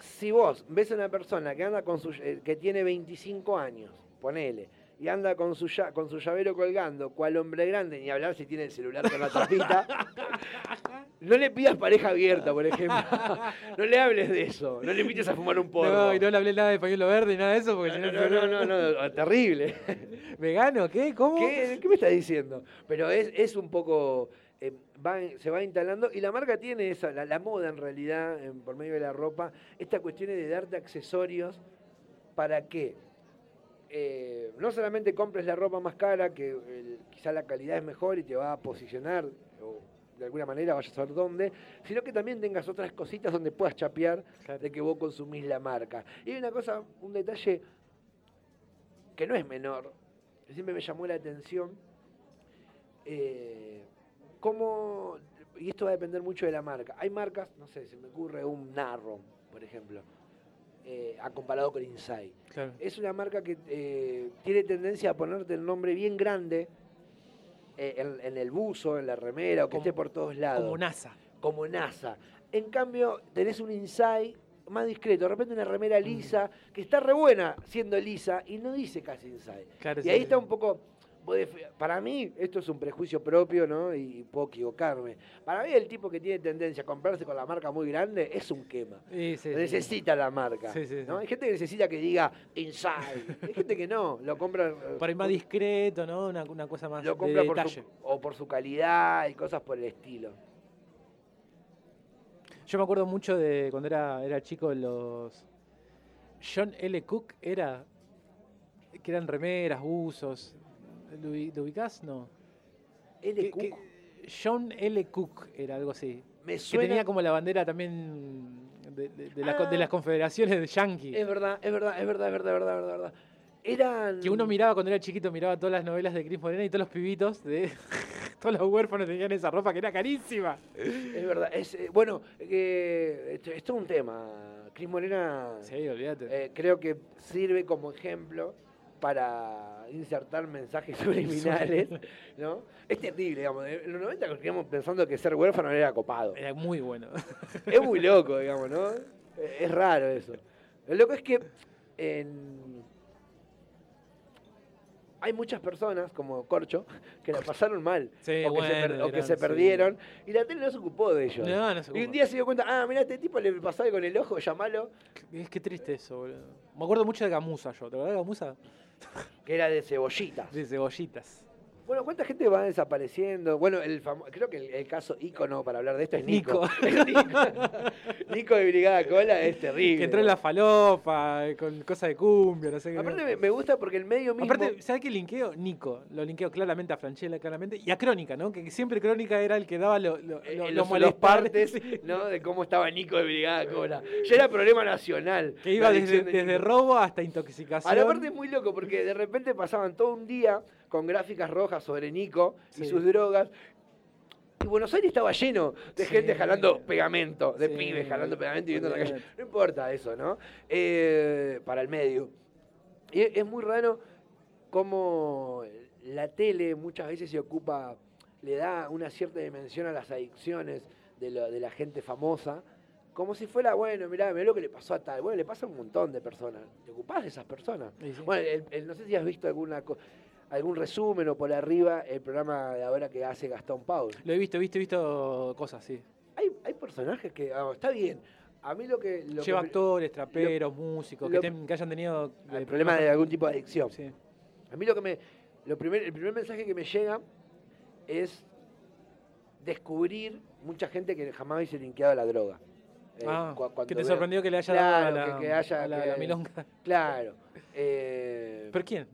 si vos ves a una persona que anda con su, eh, que tiene 25 años, ponele, y anda con su, con su llavero colgando, cual hombre grande, ni hablar si tiene el celular con la tapita, no le pidas pareja abierta, por ejemplo. no le hables de eso, no le invites a fumar un porro. No, y no le hablé nada de pañuelo verde y nada de eso, porque no, no, no, no, no, terrible. ¿Vegano? ¿Qué? ¿Cómo? ¿Qué, qué me estás diciendo? Pero es, es un poco. Eh, va- se va instalando y la marca tiene esa, la, la moda en realidad, en- por medio de la ropa, esta cuestión de darte accesorios para que eh, no solamente compres la ropa más cara, que el- quizá la calidad es mejor y te va a posicionar, o de alguna manera vayas a saber dónde, sino que también tengas otras cositas donde puedas chapear Claro. de que vos consumís la marca. Y hay una cosa, un detalle que no es menor, que siempre me llamó la atención, eh, cómo, y esto va a depender mucho de la marca, hay marcas, no sé, se me ocurre un Narro, por ejemplo, eh, a comparado con Inside. Claro. Es una marca que eh, tiene tendencia a ponerte el nombre bien grande eh, en, en el buzo, en la remera, o que Como- esté por todos lados Como NASA. como NASA. En cambio, tenés un inside más discreto, de repente una remera Mm. lisa, que está re buena siendo lisa y no dice casi inside. Claro, y sí, ahí sí. está un poco. Para mí, esto es un prejuicio propio, ¿no? Y puedo equivocarme. Para mí, el tipo que tiene tendencia a comprarse con la marca muy grande es un quema. Sí, sí, sí. necesita la marca. ¿no? Hay gente que necesita que diga inside. Hay gente que no, lo compra. eh, Por ahí más discreto, ¿no? Una, una cosa más lo de compra por detalle. su, o por su calidad y cosas por el estilo. Yo me acuerdo mucho de cuando era, era chico los John L. Cook era que eran remeras, usos. ¿Lo, ubicás? No. L. Que- Cook, que- John L. Cook era algo así. me Que suena. tenía como la bandera también de, de- de las co- de Ah. las confederaciones de Yankee. Es verdad, es verdad, es verdad, es verdad, es verdad, es verdad, es verdad. Eran. Que uno miraba cuando era chiquito, miraba todas las novelas de Cris Morena y todos los pibitos de todos los huérfanos tenían esa ropa que era carísima. Es verdad. Es, eh, bueno, que esto, esto es un tema. Cris Morena Sí, olvídate. eh, creo que sirve como ejemplo para insertar mensajes subliminales, ¿no? Es terrible, digamos. En los 90 continuamos pensando que ser huérfano era copado. Era muy bueno. Es muy loco, digamos, ¿no? Es raro eso. Lo loco es que en- hay muchas personas, como Corcho, que la pasaron mal. Sí, o que, se, per- o que se sí. perdieron. Y la tele no se ocupó de ellos. No, no se Y un día se dio cuenta, ah, mira, este tipo le pasó algo con el ojo, llamalo, Es que triste eso, boludo. Me acuerdo mucho de Gamusa yo. ¿Te acuerdas de Gamusa? Que era de cebollitas. De cebollitas. Bueno, ¿cuánta gente va desapareciendo? Bueno, el famo- creo que el, el caso ícono para hablar de esto es Nico. Nico. Nico. Nico de Brigada Cola es terrible. Que entró en la falopa, eh, con cosas de cumbia, no sé qué. Aparte me, gusta porque el medio mismo... Aparte, ¿sabes qué linkeo? Nico. Lo linkeo claramente a Franchella, claramente. Y a Crónica, ¿no? Que siempre Crónica era el que daba lo, lo, eh, lo- los, molestar, partes, sí. ¿no? De cómo estaba Nico de Brigada Cola. Ya era problema nacional. Que iba desde, de desde robo hasta intoxicación. A la parte es muy loco porque de repente pasaban todo un día con gráficas rojas sobre Nico y sus drogas. Y Buenos Aires estaba lleno de Sí. gente jalando pegamento, de Sí. pibes jalando pegamento y viendo en la calle. No importa eso, ¿no? Eh, para el medio. Y es muy raro cómo la tele muchas veces se ocupa, le da una cierta dimensión a las adicciones de, lo- de la gente famosa, como si fuera, bueno, mirá, mirá lo que le pasó a tal. Bueno, le pasa a un montón de personas. ¿Te ocupás de esas personas? Sí, sí. Bueno, el- el- no sé si has visto alguna co- algún resumen o por arriba el programa de ahora que hace Gastón Paul. Lo he visto, he visto, he visto cosas, sí. Hay, hay personajes que, ah, está bien. A mí lo que... Lo Lleva que actores, traperos, músicos, lo- que, que hayan tenido... el eh, problema de algún tipo de adicción. Sí. A mí lo que me. Lo primer, el primer mensaje que me llega es descubrir mucha gente que jamás hubiese linkeado a la droga. Eh, Ah, que te veo- sorprendió que le haya Claro, dado a la, que, haya. a la, la milonga. Claro. Eh, ¿Pero quién?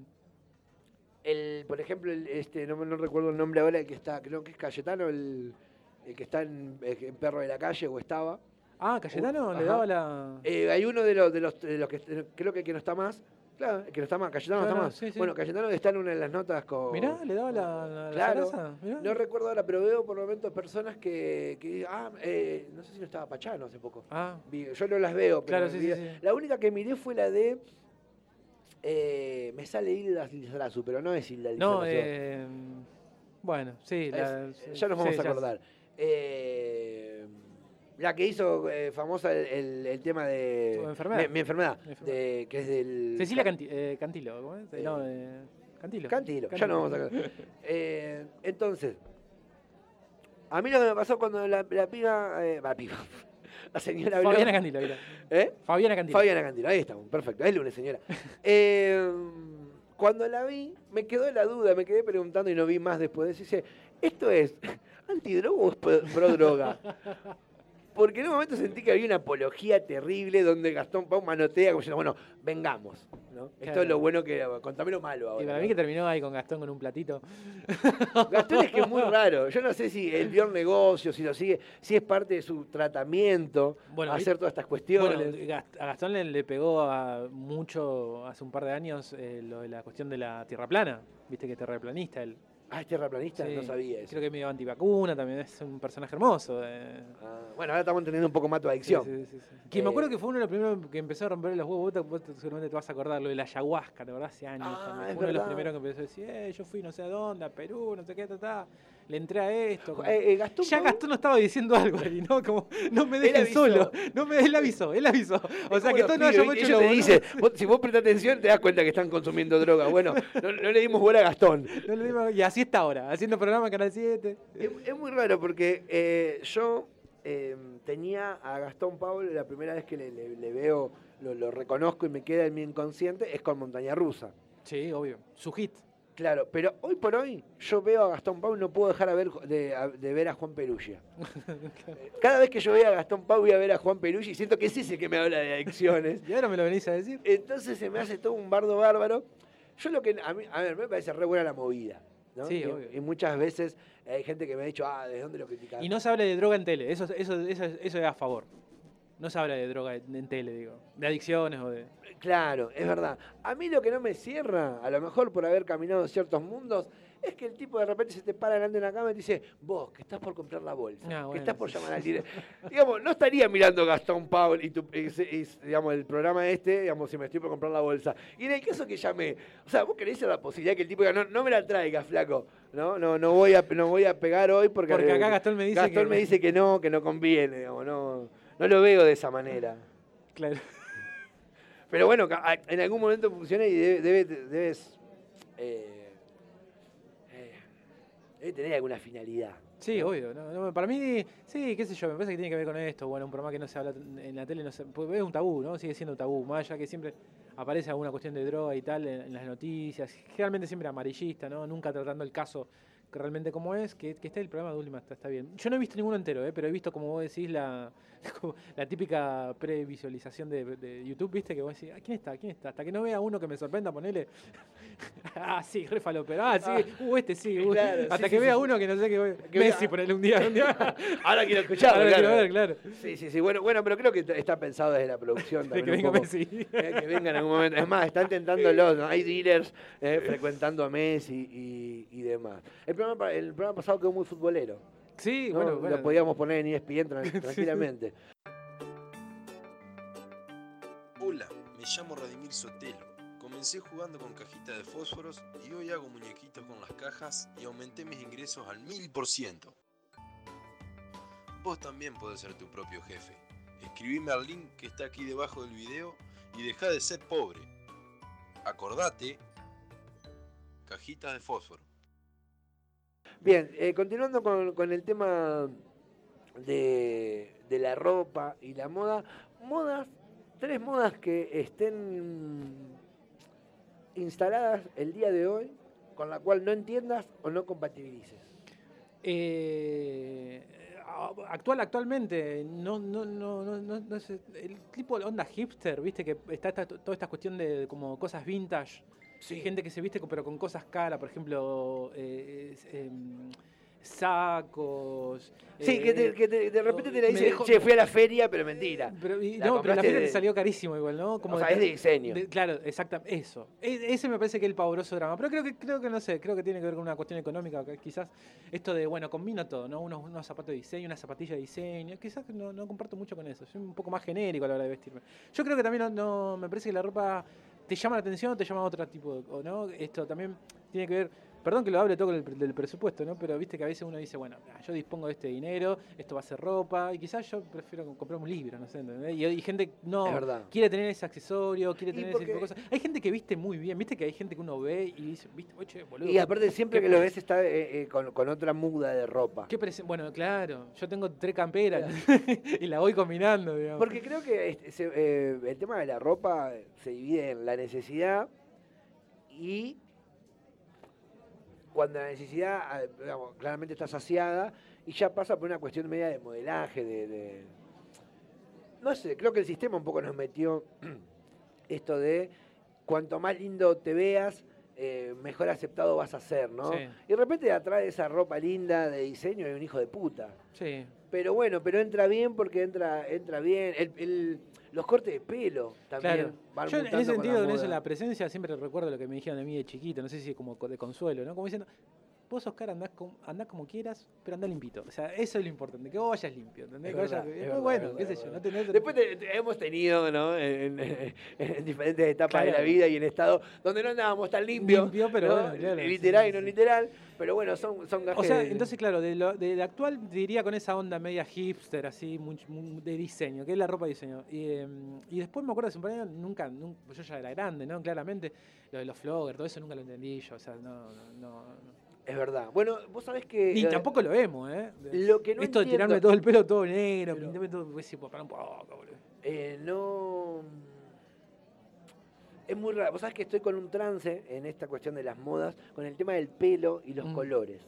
El, por ejemplo, el, este, no, recuerdo el nombre ahora, el que está, creo que es Cayetano, el, el que está en, en Perro de la Calle o estaba. Ah, Cayetano Ajá. le daba la... Eh, hay uno de los, de los, de los que creo que, que no está más. Claro, el que no está más. Cayetano no está más. sí, sí. Bueno, Cayetano está en una de las notas con. Mirá, le daba la, la, la Claro. No recuerdo ahora, pero veo por momentos personas que, que ah, eh, no sé si no estaba Pachano hace poco. Ah, Yo no las veo, pero Claro, sí. la única que miré fue la de eh, me sale Hilda Lizarazu, pero no es Hilda no, eh, bueno, sí. la- Es- ya nos vamos sí, a acordar. Eh, la que hizo eh, famosa el, el- el tema de Tu enfermedad. Mi, mi enfermedad, Mi enfermedad. de- que es del Cecilia Canti- Cantilo, ¿cómo es? No, eh, Cantilo. Cantilo, ya no vamos a acordar. Entonces, a mí lo que me pasó cuando la, la piba, la piba, la señora habló- Fabiana Cantilo, mira. ¿Eh? Fabiana Cantilo. Fabiana Cantilo, ahí estamos, perfecto, es lunes, señora. Eh, cuando la vi, me quedó la duda, me quedé preguntando y no vi más después. Dice, ¿esto es antidroga o es pro pro droga? Porque en un momento sentí que había una apología terrible donde Gastón Pau manotea como diciendo, bueno, vengamos. ¿No? Esto es lo bueno que, contame lo malo ahora. Y para ¿no? mí que terminó ahí con Gastón con un platito. Gastón es que es muy raro. Yo no sé si él vio el negocio, si lo sigue, si es parte de su tratamiento, Bueno, hacer todas estas cuestiones. Bueno, a Gastón le, le pegó a mucho hace un par de años eh, lo de la cuestión de la tierra plana. Viste que es terraplanista él. Ah, ¿es terraplanista? Sí, No sabía eso. Creo que es medio antivacuna, también es un personaje hermoso. eh. Ah, bueno, ahora estamos entendiendo un poco más tu adicción. Sí, sí. Que me Eh, acuerdo que fue uno de los primeros que empezó a romper los huevos. Vos, te- vos seguramente te vas a acordar, lo de la ayahuasca, ¿te acordás? Hace años. Ah, también. uno de los primeros que empezó a decir, eh, yo fui no sé a dónde, a Perú, no sé qué, ta, ta. Le entré a esto. como- Eh, eh, Gastón ya Gastón no estaba diciendo algo ahí, ¿no? Como, no me dejen solo. No me, él avisó, él avisó. O sea, que todos no hayamos hecho lo vos- si vos prestas atención te das cuenta que están consumiendo droga. Bueno, no, no le dimos bola a Gastón. No le dimos- y así está ahora, haciendo programa en Canal 7. Es, es muy raro porque eh, yo tenía a Gastón Pablo la primera vez que le, le- le veo, lo, lo reconozco y me queda en mi inconsciente, es con Montaña Rusa. Sí, obvio. Su hit. Claro, pero hoy por hoy yo veo a Gastón Pau y no puedo dejar a ver, de, a- de ver a Juan Perugia. Cada vez que yo veo a Gastón Pau voy a ver a Juan Perugia y siento que es ese que me habla de adicciones. Y ahora me lo venís a decir. Entonces se me hace todo un bardo bárbaro. Yo lo que, a mí, a ver, me parece re buena la movida. ¿no? Sí, y, obvio. y muchas veces hay gente que me ha dicho, ah, ¿de dónde lo criticas? Y no se habla de droga en tele, eso, eso, eso, eso es a favor. No se habla de droga en tele, digo. De adicciones o de. Claro, es verdad. A mí lo que no me cierra, a lo mejor por haber caminado en ciertos mundos, es que el tipo de repente se te para delante de una cama y te dice, vos, que estás por comprar la bolsa, Ah, que bueno, estás por llamar al líder. digamos, no estaría mirando Gastón Paul y, tu- y y, digamos, el programa este, digamos, si me estoy por comprar la bolsa. Y en el caso que llamé, o sea, vos querés la posibilidad que el tipo diga, no, no me la traigas, flaco. No, no, no voy a, no voy a pegar hoy porque, Porque acá Gastón me dice Gastón que- me dice que no, que no conviene, digamos, no, no lo veo de esa manera. Claro. Pero bueno, en algún momento funciona y debe- debe- debes. eh, eh, debe tener alguna finalidad. Sí, obvio. no, no, para mí, sí, qué sé yo, me parece que tiene que ver con esto. Bueno, un programa que no se habla en la tele, no se, pues es un tabú, ¿no? Sigue siendo un tabú. Más allá que siempre. aparece alguna cuestión de droga y tal en, en las noticias. Generalmente siempre amarillista, ¿no? Nunca tratando el caso realmente como es, que, que esté el programa de última, está, está bien. Yo no he visto ninguno entero, ¿eh? pero he visto, como vos decís, la, como la típica previsualización de, de YouTube, ¿viste? Que vos decís, "Ah, ¿quién está? ¿quién está? Hasta que no vea uno que me sorprenda, ponele. ah, sí, re pero Ah, sí, uh, este sí. uh, Claro, hasta sí, que sí, vea sí. uno que no sé qué. Que Messi, ponele un día. Un día. Ahora quiero escucharlo, Ahora quiero claro. ver, claro. Sí, sí, sí. Bueno, bueno, pero creo que está pensado desde la producción De también. que venga. Messi. Eh, que venga en algún momento. Es más, están tentándolo, ¿no? Hay dealers eh, frecuentando a Messi y, y demás. El programa, el programa pasado quedó muy futbolero. Sí, ¿no? bueno, bueno. Lo podíamos poner en ESPN tran- tranquilamente. Hola, me llamo Radimir Sotelo. Comencé jugando con cajitas de fósforos y hoy hago muñequitos con las cajas y aumenté mis ingresos al 1000%. Vos también podés ser tu propio jefe. Escribime al link que está aquí debajo del video y deja de ser pobre. Acordate, cajitas de fósforo. Bien, eh, continuando con, el tema de, la ropa y la moda. Modas, tres modas que estén instaladas el día de hoy con la cual no entiendas o no compatibilices. Eh, actual, actualmente, no, no, no, no, no, sé, el tipo de onda hipster, viste, que está esta- toda esta cuestión de como cosas vintage. Sí. Gente que se viste pero con cosas caras, por ejemplo, eh, em, sacos. Sí, que, te- eh, que te- de repente te la me dice, dejo- che, fui a la feria, pero mentira. Pero, y- La no, pero la feria de- te salió carísimo igual, ¿no? O sea, es de diseño. de- claro, exactamente, eso. E- ese me parece que es el pavoroso drama. Pero creo que, creo que no sé, creo que tiene que ver con una cuestión económica. Quizás esto de, bueno, combino todo, ¿no? Unos, unos zapatos de diseño, una zapatilla de diseño. Quizás no, no comparto mucho con eso. Soy un poco más genérico a la hora de vestirme. Yo creo que también no, no- me parece que la ropa te llama la atención o te llama otro tipo de. ¿no? Esto también tiene que ver. Perdón que lo hable todo con el pre- del presupuesto, ¿no? Pero viste que a veces uno dice, bueno, yo dispongo de este dinero, esto va a ser ropa, y quizás yo prefiero comprar un libro, no sé, ¿entendés? Y, y gente no quiere tener ese accesorio, quiere tener ese tipo de porque- cosas. Hay gente que viste muy bien, viste que hay gente que uno ve y dice, viste, oye, boludo. Y aparte siempre que lo ves está eh, eh, con, con otra muda de ropa. qué Bueno, claro, yo tengo tres camperas y la voy combinando, digamos. Porque creo que este, se- eh, el tema de la ropa se divide en la necesidad y cuando la necesidad, ah, digamos, claramente está saciada y ya pasa por una cuestión media de modelaje, de, de- No sé, creo que el sistema un poco nos metió esto de cuanto más lindo te veas, eh, mejor aceptado vas a ser, ¿no? Sí. Y de repente atrás de esa ropa linda de diseño hay un hijo de puta. Sí. Pero bueno, pero entra bien porque entra, entra bien. El, el- los cortes de pelo también Claro. Yo en ese sentido, eso, la presencia, siempre recuerdo lo que me dijeron de mí de chiquito, no sé si como co- de consuelo, ¿no? Como diciendo, vos Oscar andás, com- andás como quieras, pero andá limpito. O sea, eso es lo importante, que vos vayas limpio, ¿entendés? Es Que vayas- es verdad, bueno, qué sé yo, no tenés... Después te- te- hemos tenido, ¿no? En, en- en diferentes etapas de la vida y en estado donde no andábamos tan limpios. Limpio, pero ¿no? bueno, claro, Literal sí, y no sí. literal. Pero bueno, son, son gajes O sea, entonces, claro, de, lo, de, de actual diría con esa onda media hipster, así, muy- muy de diseño, que es la ropa de diseño. Y, eh, y después me acuerdo hace un par de años, nunca, nunca, yo ya era grande, ¿no? Claramente, lo de los floggers, todo eso nunca lo entendí yo, o sea, no, no, no. Es verdad. Bueno, vos sabés que... Ni eh, tampoco lo vemos, ¿eh? Lo que no Esto de tirarme todo el pelo todo negro, Pero- pintarme todo, pues sí, para un poco, boludo. Eh, no. Es muy raro. Vos sabés que estoy con un trance en esta cuestión de las modas, con el tema del pelo y los Mm. colores.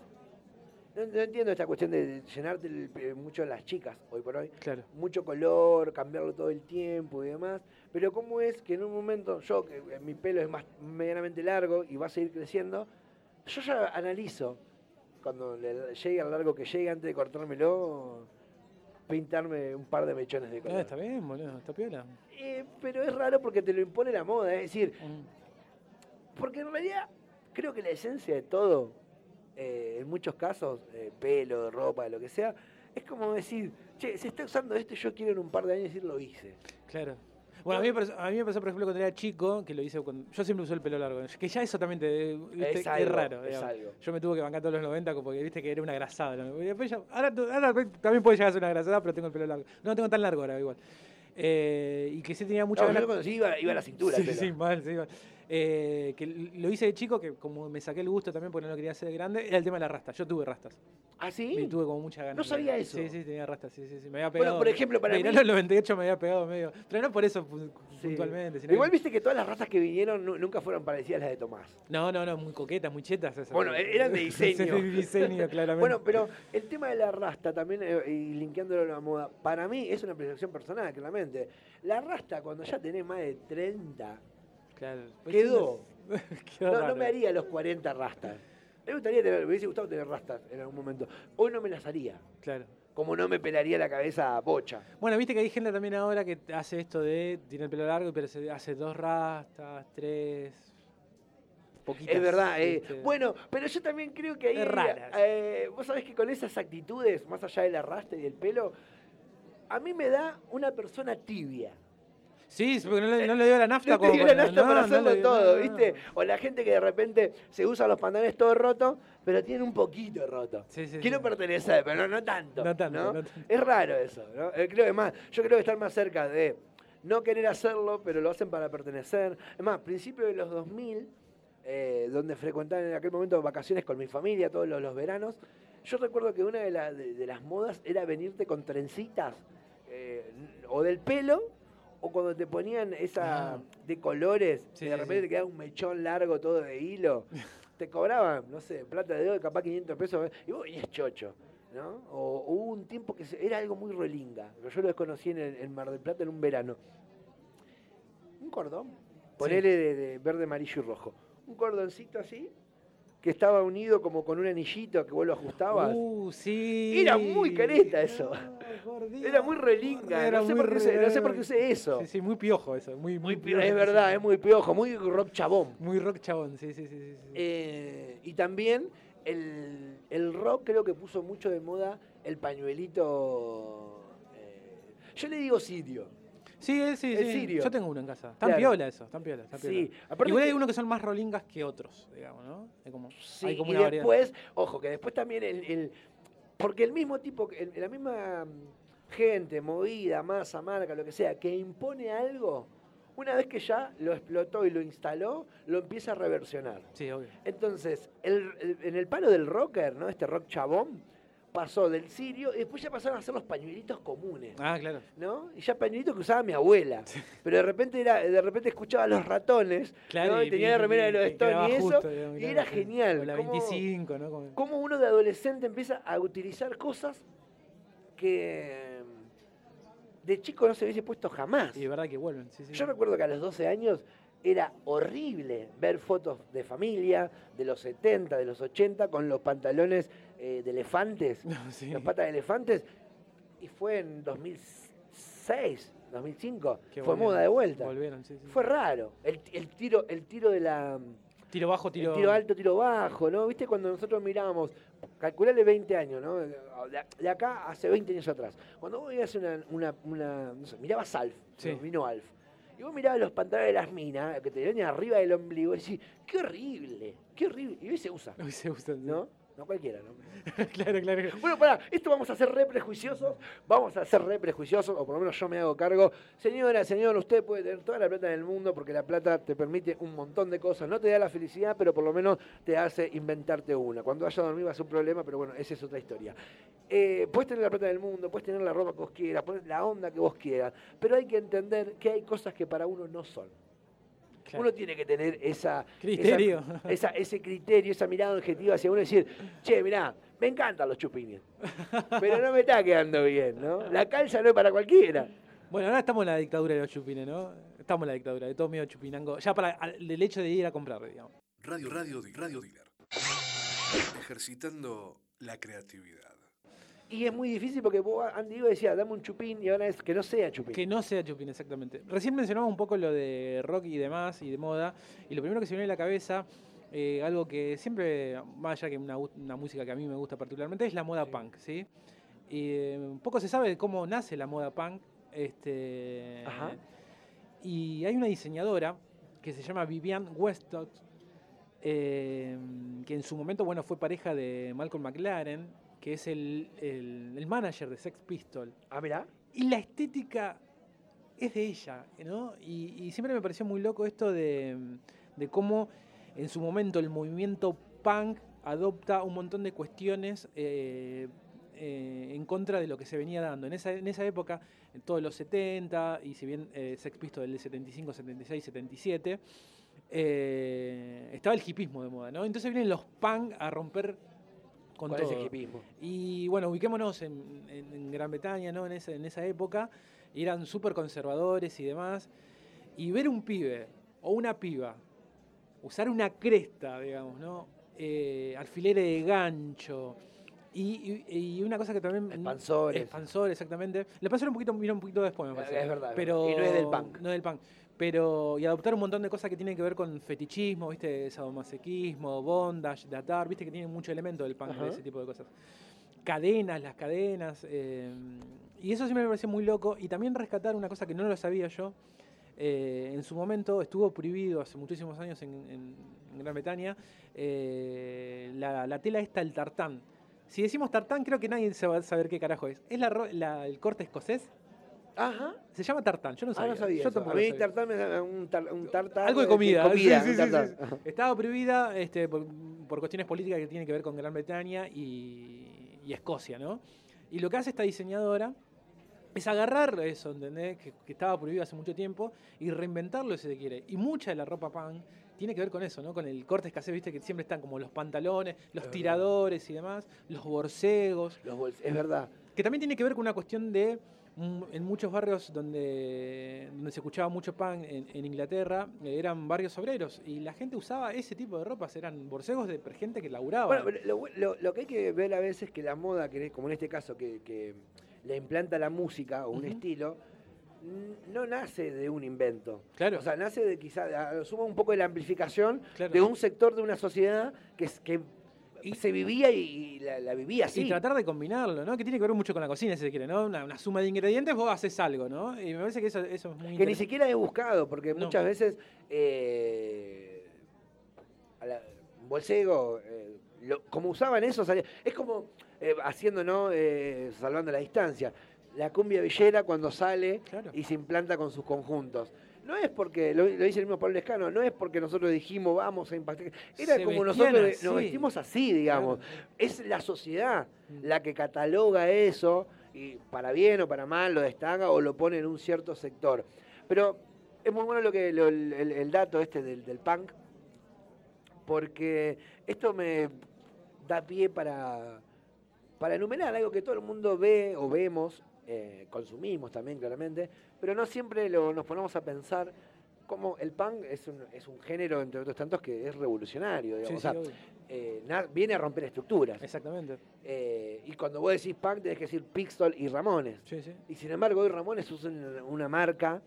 No, no entiendo esta cuestión de llenarte el mucho las chicas hoy por hoy. Claro. Mucho color, cambiarlo todo el tiempo y demás. Pero cómo es que en un momento, yo, que eh, mi pelo es más medianamente largo y va a seguir creciendo, yo ya analizo cuando le llegue al largo que llegue antes de cortármelo, pintarme un par de mechones de color. Ah, está bien, boludo, está piola. Eh, pero es raro porque te lo impone la moda, es decir, Mm. porque en realidad creo que la esencia de todo, eh, en muchos casos, eh, pelo, ropa, lo que sea, es como decir, che, se está usando esto y yo quiero en un par de años decir lo hice. Claro. Bueno, a mí, me pasó, a mí me pasó, por ejemplo, cuando era chico, que lo hice cuando. Yo siempre usé el pelo largo. Que ya eso también te. viste, Es es, algo, raro. es algo. Yo me tuve que bancar todos los 90 porque viste que era una grasada. ¿no? Y ya- ahora, también puede llegar a ser una grasada, pero tengo el pelo largo. No lo tengo tan largo ahora, igual. Eh, y que sí tenía mucha No, yo conocí, iba, iba a la cintura. el Sí, pelo. sí, mal, sí, mal. Eh, que lo hice de chico, que como me saqué el gusto también porque no lo quería hacer de grande, era el tema de la rasta. Yo tuve rastas. ¿Ah, sí? tuve como mucha ganas. No de- sabía eso. Sí, sí, tenía rastas, sí, sí, sí. Me había Bueno, pegado. por ejemplo, para verano mí- del 98 me había pegado medio. Pero no por eso Sí. puntualmente. sino Igual que- viste que todas las razas que vinieron nu- nunca fueron parecidas a las de Tomás. No, no, no, muy coquetas, muy chetas esas. Bueno, e-, eran de diseño. De diseño, claramente. Bueno, pero el tema de la rasta también, eh, y linkeándolo a la moda, para mí es una percepción personal, claramente. La rasta, cuando ya tenés más de 30, Claro. Pues quedó. No, me haría los 40 rastas. Me gustaría tener, me hubiese gustado tener rastas en algún momento. Hoy no me las haría. Claro. Como no me pelaría la cabeza a bocha. Bueno, viste que hay gente también ahora que hace esto de. Tiene el pelo largo, pero se hace dos rastas, tres. Poquitas. Es verdad, eh. Bueno, pero yo también creo que ahí. Eh, Vos sabés que con esas actitudes, más allá de la rasta y del pelo, a mí me da una persona tibia. Sí, porque no le, no le dio la nafta No como dio la para- nafta no, para no hacerlo dio- todo. ¿viste? O la gente que de repente se usa los pantalones todos rotos, pero tienen un poquito roto. Sí, sí, Quiero sí. pertenecer, pero no, tanto. No tanto, tanto. Es raro eso, ¿no? Eh, Creo que más, yo creo que estar más cerca de no querer hacerlo, pero lo hacen para pertenecer. Es más, principio de los 2000, eh, donde frecuentaba en aquel momento vacaciones con mi familia todos los, los veranos, yo recuerdo que una de, la- de- de las modas era venirte con trencitas, eh, o del pelo, o cuando te ponían esa Ah. de colores, Sí, que de repente sí. te quedaba un mechón largo todo de hilo. te cobraban, no sé, plata de oro, capaz 500 pesos, y vos venías chocho. ¿no? O hubo un tiempo que se- era algo muy rolinga, pero yo lo desconocí en, el, en Mar del Plata en un verano. Un cordón, ponele de, de verde, amarillo y rojo. Un cordoncito así, que estaba unido como con un anillito que vos lo ajustabas. Uh, sí. Era muy careta eso. No, era muy rolinga, era no, sé muy por qué usé, no sé por qué usé eso. Sí, sí, muy piojo eso. Muy, muy, Muy pio- piojo, es verdad, es muy piojo, muy rock chabón. Muy rock chabón, sí, sí, sí. sí, sí. Eh, y también el, el rock creo que puso mucho de moda el pañuelito. eh, yo le digo sirio. Sí, sí, el sí. sirio. Yo tengo uno en casa. Tan Claro. piola eso, tan piola. Tan Sí, aparte Igual hay que- unos que son más rolingas que otros, digamos, ¿no? Hay como, Sí, hay como y una variedad. después, ojo, que después también el, el- porque el mismo tipo, el- la misma mm, gente, movida, masa, marca, lo que sea, que impone algo, una vez que ya lo explotó y lo instaló, lo empieza a reversionar. Sí, obvio. Entonces, el- el- en el palo del rocker, ¿no? Este rock chabón, pasó del sirio y después ya pasaron a ser los pañuelitos comunes. Ah, claro. ¿no? Y ya pañuelitos que usaba mi abuela. Pero de repente era, de repente escuchaba a los ratones, Claro, ¿no? y, tenía la remera de los Stones y eso, justo, digamos, y claro, era genial. O la cómo- 25, ¿no? Como- cómo uno de adolescente empieza a utilizar cosas que mm, de chico no se hubiese puesto jamás. Y de verdad que vuelven, sí, sí. Yo recuerdo que a los 12 años era horrible ver fotos de familia de los 70, de los 80, con los pantalones eh, de elefantes, No, sí. las patas de elefantes, y fue en 2006, 2005, Que fue moda de vuelta. Volvieron, sí, sí. Fue raro. El, el tiro, el tiro de la. Tiro bajo, tiro... tiro alto, tiro bajo, ¿no? ¿Viste cuando nosotros mirábamos, calculale 20 años, ¿no? De, acá hace 20 años atrás. Cuando vos veías una, una, una no sé, mirabas Alf, Sí. ¿no? vino Alf, y vos mirabas los pantalones de las minas, que te venían arriba del ombligo, y decís, qué horrible, qué horrible. Y hoy se usa, Hoy se usan, sí. ¿no? No cualquiera, ¿no? claro, claro. Bueno, pará, esto vamos a ser re prejuiciosos, vamos a ser re prejuiciosos, o por lo menos yo me hago cargo. Señora, señor, usted puede tener toda la plata del mundo porque la plata te permite un montón de cosas. No te da la felicidad, pero por lo menos te hace inventarte una. Cuando vaya a dormir va a ser un problema, pero bueno, esa es otra historia. Eh, puedes tener la plata del mundo, puedes tener la ropa que vos quieras, la onda que vos quieras, pero hay que entender que hay cosas que para uno no son. Claro. Uno tiene que tener esa, Criterio. esa- esa- ese criterio, esa mirada objetiva hacia uno y decir, che, mirá, me encantan los chupines, pero no me está quedando bien, ¿no? La calza no es para cualquiera. Bueno, ahora estamos en la dictadura de los chupines, ¿no? Estamos en la dictadura, de todo medio chupinango. Ya para el hecho de ir a comprar, digamos. Radio, radio, di- radio dealer. Ejercitando la creatividad. Y es muy difícil porque vos, Andy decía, dame un chupín y ahora es que no sea chupín. Que no sea chupín, exactamente. Recién mencionamos un poco lo de rock y demás, y de moda, y lo primero que se me viene a la cabeza, eh, algo que siempre, más allá que una, música que a mí me gusta particularmente, es la moda punk, ¿sí? Y eh, un poco se sabe de cómo nace la moda punk, este... Ajá. Y hay una diseñadora que se llama Vivian Westcott, eh, que en su momento, bueno, fue pareja de Malcolm McLaren, que es el, el- el manager de Sex Pistol. Ah, mirá. Y la estética es de ella, ¿no? Y, y siempre me pareció muy loco esto de, de cómo en su momento el movimiento punk adopta un montón de cuestiones eh, eh, en contra de lo que se venía dando. En esa, en esa época, en todos los 70, y si bien eh, Sex Pistols del 75, 76, 77, eh, estaba el hipismo de moda, ¿no? Entonces vienen los punk a romper con ¿Cuál es todo. el hipismo? Y bueno, ubiquémonos en, en- en Gran Bretaña, ¿no? En esa, en esa época, eran súper conservadores y demás. Y ver un pibe o una piba usar una cresta, digamos, ¿no? Eh, alfileres de gancho. Y, y- y una cosa que también. Expansores. Expansores, exactamente. Le expansores un poquito, vino un poquito después, me Es parece. verdad, es Pero, verdad. Y no es del punk. No es del punk. Pero, y adoptar un montón de cosas que tienen que ver con fetichismo, ¿viste? Sadomasoquismo, bondage, datar, ¿viste? Que tienen mucho elemento del punk, de ese tipo de cosas. Cadenas, las cadenas. eh, y eso siempre me pareció muy loco. Y también rescatar una cosa que no lo sabía yo. eh, en su momento estuvo prohibido hace muchísimos años en, en- en Gran Bretaña eh, la, la tela esta, el tartán. Si decimos tartán, creo que nadie se va a saber qué carajo es. ¿Es la, la- el corte escocés? Ajá. Se llama tartán, yo no Ah, sabía. no sabía. Yo tampoco A mí sabía. tartar me da un, tar- un tartar Algo de comida. comida, sí, sí, sí. Estaba prohibida este, por, por cuestiones políticas que tienen que ver con Gran Bretaña y, y Escocia, ¿no? Y lo que hace esta diseñadora es agarrar eso, ¿entendés? Que, que estaba prohibido hace mucho tiempo y reinventarlo si se quiere. Y mucha de la ropa punk tiene que ver con eso, ¿no? Con el corte escasez, viste, que siempre están como los pantalones, los tiradores y demás, los borcegos, Los es verdad. que también tiene que ver con una cuestión de en muchos barrios donde, donde se escuchaba mucho punk en, en Inglaterra, eh, eran barrios obreros y la gente usaba ese tipo de ropas, eran borcegos de gente que laburaba. Bueno, lo, lo- lo que hay que ver a veces es que la moda, que como en este caso, que, que le implanta la música o un estilo, no nace de un invento. Claro. O sea, nace de quizás, a lo sumo un poco de la amplificación Claro. de un sector de una sociedad que Y- se vivía y, la, la vivía así. Y tratar de combinarlo, ¿no? Que tiene que ver mucho con la cocina, si se quiere, ¿no? Una, una suma de ingredientes, vos haces algo, ¿no? Y me parece que eso, eso es muy que ni siquiera he buscado, porque No. muchas veces eh, a la- un bolsego, eh, lo- como usaban eso, salía- es como eh, haciendo, ¿no? Eh, salvando la distancia. La cumbia villera cuando sale Claro. y se implanta con sus conjuntos. No es porque, lo, lo dice el mismo Pablo Lescano, no es porque nosotros dijimos vamos a impactar. Era Se como nosotros así. nos vestimos así, digamos. Claro. Es la sociedad Mm. la que cataloga eso y para bien o para mal lo destaca o lo pone en un cierto sector. Pero es muy bueno lo que lo- el, el- el dato este del, del punk, porque esto me da pie para, para enumerar algo que todo el mundo ve o vemos, eh, consumimos también claramente, pero no siempre lo- nos ponemos a pensar cómo el punk es un, es un género, entre otros tantos, que es revolucionario. Sí, digamos. sí, O sea, eh, viene a romper estructuras. Exactamente. Eh, y cuando vos decís punk, tenés que decir Pixel y Ramones. Sí. Y sin embargo, hoy Ramones usan una marca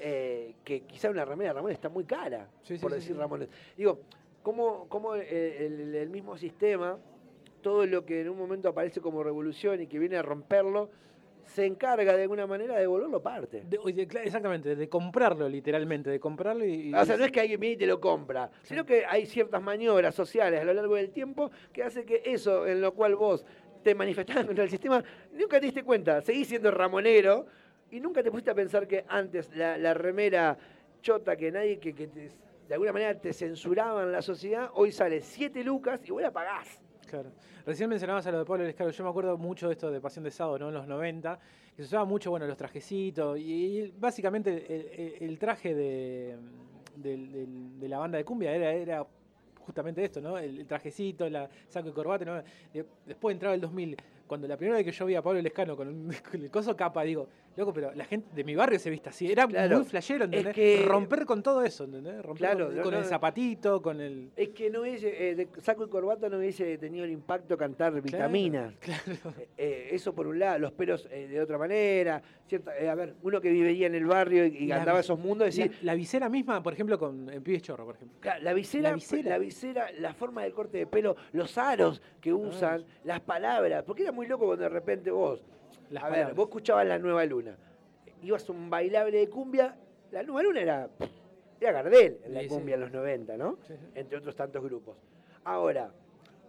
eh, que quizá una remera de Ramones está muy cara, por decir. Ramones. Digo, ¿cómo, cómo el, el- el mismo sistema, todo lo que en un momento aparece como revolución y que viene a romperlo, se encarga de alguna manera de volverlo parte? De- exactamente, de comprarlo literalmente, de comprarlo y... y- O sea, no es que alguien viene y te lo compra, sino que hay ciertas maniobras sociales a lo largo del tiempo que hace que eso en lo cual vos te manifestás contra el sistema, nunca te diste cuenta, seguís siendo ramonero y nunca te pusiste a pensar que antes la, la remera chota que nadie, que, que te- de alguna manera te censuraba en la sociedad, hoy sale 7 lucas y vos la pagás. Claro. Recién mencionabas a lo de Pablo Lescaro. Yo me acuerdo mucho de esto de Pasión de Sábado, ¿no? En los 90, que se usaba mucho, bueno, los trajecitos. Y, básicamente el, traje de, de la banda de cumbia era, era justamente esto, ¿no? El, trajecito, la saco y corbata. ¿no? De- Después entraba el 2000. Cuando la primera vez que yo vi a Pablo Lescano con, un- con el coso capa, digo, loco, pero la gente de mi barrio se viste así. Era Claro. muy flashero, Es ¿entendés? que- Romper con todo eso, ¿entendés? Romper Claro, con, no, con no. el zapatito, con el... Es que no hubiese, eh, de saco y corbata no hubiese tenido el impacto cantar vitaminas. Claro. Eh, eh, eso por un lado, los pelos eh, de otra manera, cierta, a ver, uno que viviría en el barrio y, y andaba esos mundos, decir, La, la visera misma, por ejemplo, con el pibe chorro, por ejemplo. Claro, La visera, La visera. la visera, la forma del corte de pelo, los aros que usan, las palabras, porque era muy loco cuando de repente vos, Las a ver, palabras. vos escuchabas La Nueva Luna, ibas a un bailable de cumbia, La Nueva Luna era, era Gardel en la Sí, sí. cumbia en los 90, ¿no? Sí. Entre otros tantos grupos. Ahora,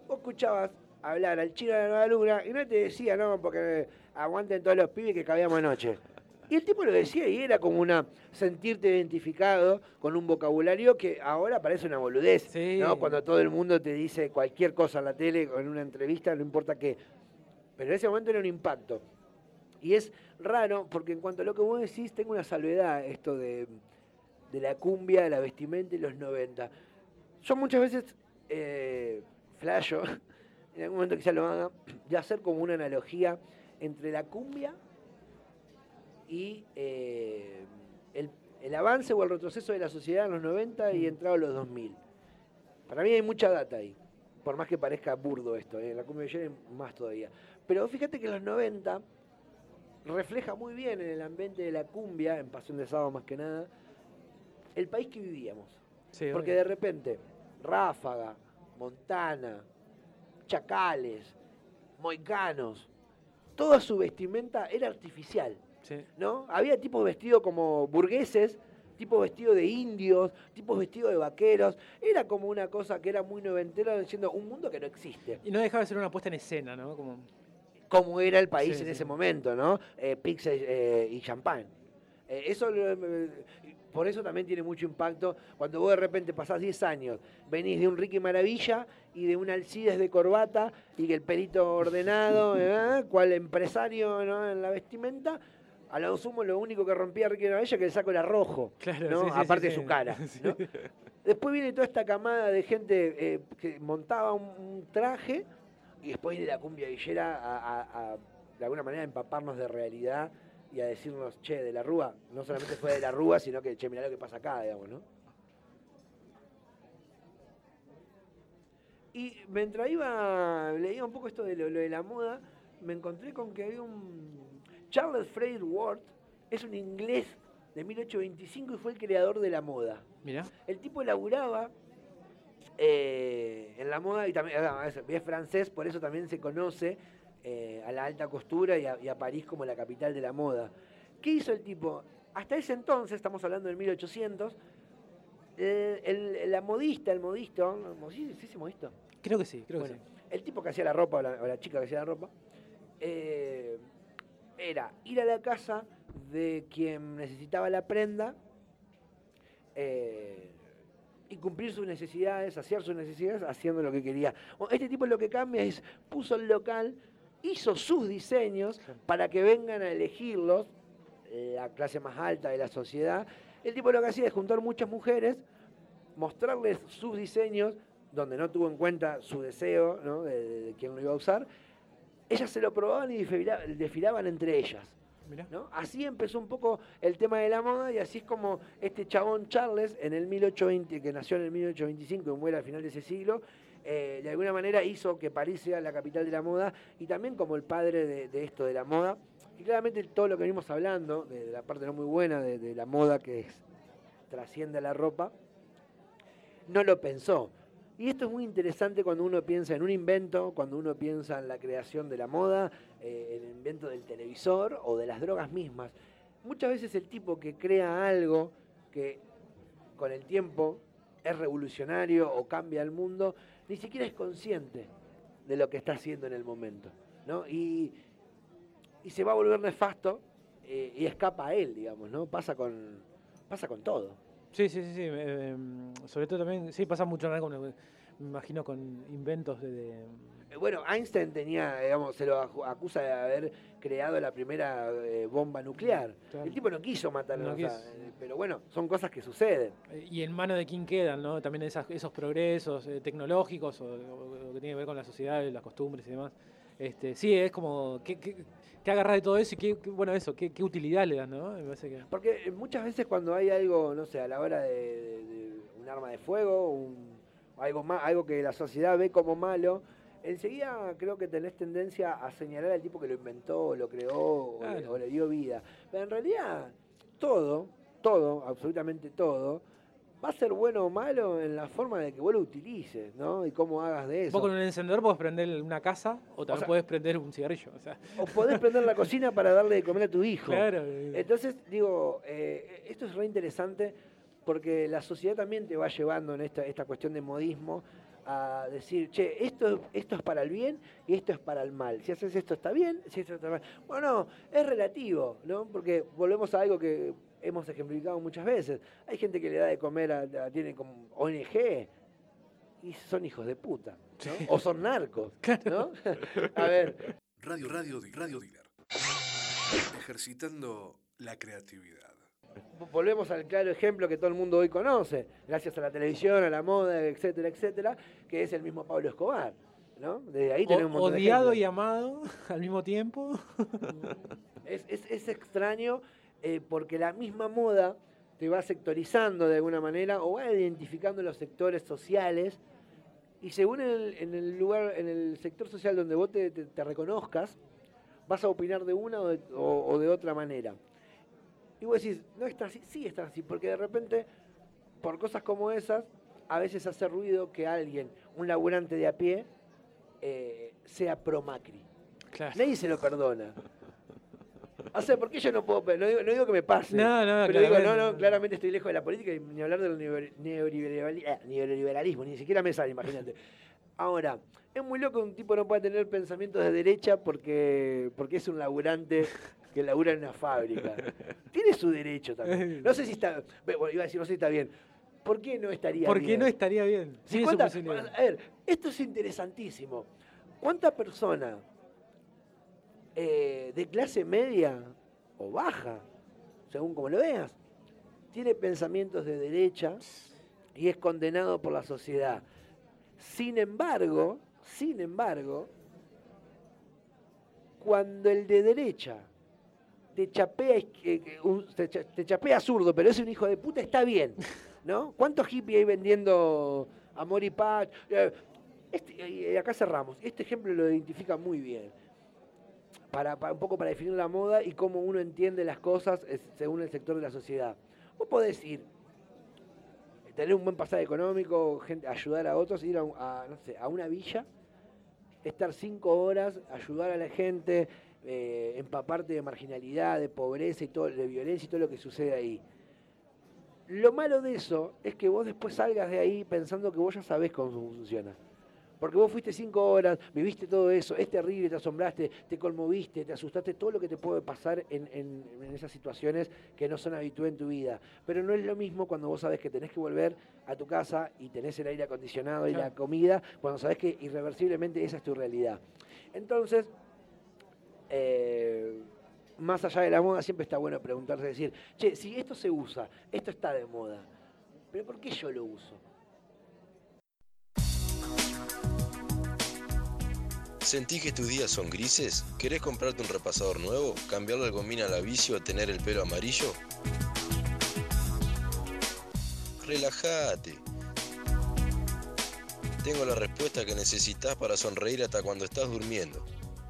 vos escuchabas hablar al chino de la Nueva Luna y no te decía, no, porque aguanten todos los pibes que cabíamos anoche. Y el tipo lo decía y era como una sentirte identificado con un vocabulario que ahora parece una boludez, Sí. ¿no? Cuando todo el mundo te dice cualquier cosa en la tele o en una entrevista, no importa qué. Pero en ese momento era un impacto. Y es raro porque en cuanto a lo que vos decís, tengo una salvedad esto de, de la cumbia, de la vestimenta y los 90. Yo muchas veces eh, flasho, en algún momento quizás lo haga, de hacer como una analogía entre la cumbia y eh, el, el avance o el retroceso de la sociedad en los 90 y entrado a los 2000. Para mí hay mucha data ahí, por más que parezca burdo esto, ¿eh? la cumbia de ayer más todavía. Pero fíjate que en los 90 refleja muy bien en el ambiente de la cumbia, en Pasión de Sábado más que nada, el país que vivíamos. Sí, Porque de repente, Ráfaga, Montana, Chacales, Moicanos, toda su vestimenta era artificial, Sí. ¿no? Había tipos vestidos como burgueses, tipos vestidos de indios, tipos vestidos de vaqueros. Era como una cosa que era muy noventera, diciendo un mundo que no existe. Y no dejaba de ser una puesta en escena, ¿no? Como, Como era el país Sí, en sí. ese momento, ¿no? Eh, pizza eh, y champán. Eh, eso eh, por eso también tiene mucho impacto cuando vos de repente pasás 10 años, venís de un Ricky Maravilla y de un Alcides de corbata y que el pelito ordenado, ¿eh? cual empresario ¿no? en la vestimenta, a lo sumo lo único que rompía Ricky Maravilla es que el saco era rojo, Claro, ¿no? sí, aparte de su cara. Después viene toda esta camada de gente eh, que montaba un, un traje y después viene la cumbia villera a, a- a, de alguna manera, empaparnos de realidad y a decirnos, che, de la Rúa, no solamente fue de la Rúa, sino que, che, mirá lo que pasa acá, digamos, ¿no? Y mientras iba, leía un poco esto de lo, lo de la moda, me encontré con que había un... Charles Fraser Ward es un inglés de 1825 y fue el creador de la moda. Mirá. El tipo laburaba eh, en la moda y también ah, es, francés, por eso también se conoce eh, a la alta costura y a, y a París como la capital de la moda. ¿Qué hizo el tipo? Hasta ese entonces, estamos hablando del 1800, eh, el- la modista, el modisto, ¿sí, sí, sí, modisto? Creo que sí, creo Bueno, que sí. el tipo que hacía la ropa o la, o la chica que hacía la ropa, eh, era ir a la casa de quien necesitaba la prenda eh, y cumplir sus necesidades, hacer sus necesidades haciendo lo que quería. Este tipo lo que cambia es, puso el local, hizo sus diseños para que vengan a elegirlos la clase más alta de la sociedad. El tipo lo que hacía es juntar muchas mujeres, mostrarles sus diseños, donde no tuvo en cuenta su deseo ¿no? de, de- de quién lo iba a usar. Ellas se lo probaban y desfila- desfilaban entre ellas. Así empezó un poco el tema de la moda y así es como este chabón Charles, en el 1820, que nació en el 1825 y muere al final de ese siglo, eh, de alguna manera hizo que París sea la capital de la moda y también como el padre de, esto de la moda. Y claramente todo lo que venimos hablando, de, la parte no muy buena de, de la moda que es- trasciende a la ropa, no lo pensó. Y esto es muy interesante cuando uno piensa en un invento, cuando uno piensa en la creación de la moda, eh, en el invento del televisor o de las drogas mismas. Muchas veces el tipo que crea algo que con el tiempo es revolucionario o cambia el mundo, ni siquiera es consciente de lo que está haciendo en el momento. ¿no? Y, y se va a volver nefasto eh, y escapa a él, digamos, ¿no? Pasa con, pasa con todo. Sí, sí, sí, sí. eh, em, sobre todo también, sí, pasa mucho. Con, me imagino con inventos de... de- Eh, Bueno, Einstein tenía, digamos, se lo acusa de haber creado la primera eh, bomba nuclear. Claro. El tipo no quiso matarlo, No o sea, quiso. eh, pero bueno, son cosas que suceden. y en mano de quién quedan, ¿no? También esas- esos progresos eh, tecnológicos o, o- o que tiene que ver con la sociedad, las costumbres y demás. Este, sí, es como, ¿qué, qué, qué agarrar de todo eso y qué, qué- bueno, eso, qué, qué utilidad le dan, ¿no? Me parece que... Porque eh, muchas veces cuando hay algo, no sé, a la hora de, de- de un arma de fuego, un- algo, ma- algo que la sociedad ve como malo, enseguida creo que tenés tendencia a señalar al tipo que lo inventó, lo creó o, le, o le dio vida. Pero en realidad, todo, todo, absolutamente todo, va a ser bueno o malo en la forma de que vos lo utilices, ¿no? Y cómo hagas de eso. Vos con un encendedor podés prender una casa o también sea- podés prender un cigarrillo. O sea, O podés prender la cocina para darle de comer a tu hijo. claro. Entonces, digo, eh, esto es re interesante porque la sociedad también te va llevando en esta, esta cuestión de modismo a decir, che, esto, esto es para el bien y esto es para el mal. Si haces esto está bien, si esto está mal. Bueno, es relativo, ¿no? Porque volvemos a algo que hemos ejemplificado muchas veces. Hay gente que le da de comer, a, tiene como ONG y son hijos de puta, ¿no? O son narcos, ¿no? a ver. Radio, radio, radio dealer. Ejercitando la creatividad volvemos al claro ejemplo que todo el mundo hoy conoce, gracias a la televisión, a la moda, etcétera, etcétera, que es el mismo Pablo Escobar. ¿no? De ahí tenemos Odiado y amado al mismo tiempo. Es, extraño eh, porque la misma moda te va sectorizando de alguna manera o va identificando los sectores sociales y según en el, lugar, en el sector social donde vos te, reconozcas, vas a opinar de una o de otra manera. Y vos decís, no está así, sí está así, porque de repente, por cosas como esas, a veces hace ruido que alguien, un laburante de a pie, eh, sea pro Macri. Nadie se lo perdona. O sea, porque yo no puedo, no digo, no digo que me pase. No, no, pero digo, no, no, claramente estoy lejos de la política y ni hablar del eh, neoliberalismo, ni siquiera me sale, imagínate. Ahora, es muy loco que un tipo no pueda tener pensamientos de derecha porque, porque es un laburante que labura en una fábrica. Tiene su derecho también. No sé si está. iba a decir, no sé si está bien. ¿Por qué no estaría bien? ¿Por qué no estaría bien? Sí, a ver, esto es interesantísimo. ¿Cuánta persona eh, de clase media o baja, según como lo veas, tiene pensamientos de derecha y es condenado por la sociedad? Sin embargo, sin embargo, cuando el de derecha te chapea, te chapea zurdo, pero es un hijo de puta, está bien. ¿No? ¿Cuántos hippies hay vendiendo amor y paz? Eh, este, acá cerramos. Este ejemplo lo identifica muy bien. Para, un poco para definir la moda y cómo uno entiende las cosas según el sector de la sociedad. Vos podés ir, tener un buen pasaje económico, ayudar a otros, ir a, a una villa, estar cinco horas, ayudar a la gente, eh, empaparte de marginalidad, de pobreza y todo, de violencia y todo lo que sucede ahí. Lo malo de eso es que vos después salgas de ahí pensando que vos ya sabés cómo funciona. Porque vos fuiste cinco horas, viviste todo eso, es terrible, te asombraste, te conmoviste, te asustaste, todo lo que te puede pasar en, esas situaciones que no son habituales en tu vida. Pero no es lo mismo cuando vos sabés que tenés que volver a tu casa y tenés el aire acondicionado y la comida, cuando sabés que irreversiblemente esa es tu realidad. Entonces, eh, más allá de la moda, siempre está bueno preguntarse, decir, che, si esto se usa, esto está de moda, pero ¿por qué yo lo uso? ¿Sentís que tus días son grises? ¿Querés comprarte un repasador nuevo? ¿Cambiarle el gomina a la vicio o tener el pelo amarillo? Relájate. Tengo la respuesta que necesitas para sonreír hasta cuando estás durmiendo.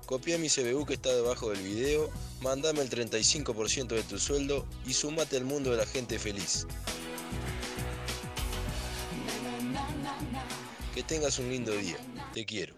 Copia mi CBU que está debajo del video, mandame el 35% de tu sueldo y sumate al mundo de la gente feliz. Que tengas un lindo día. Te quiero.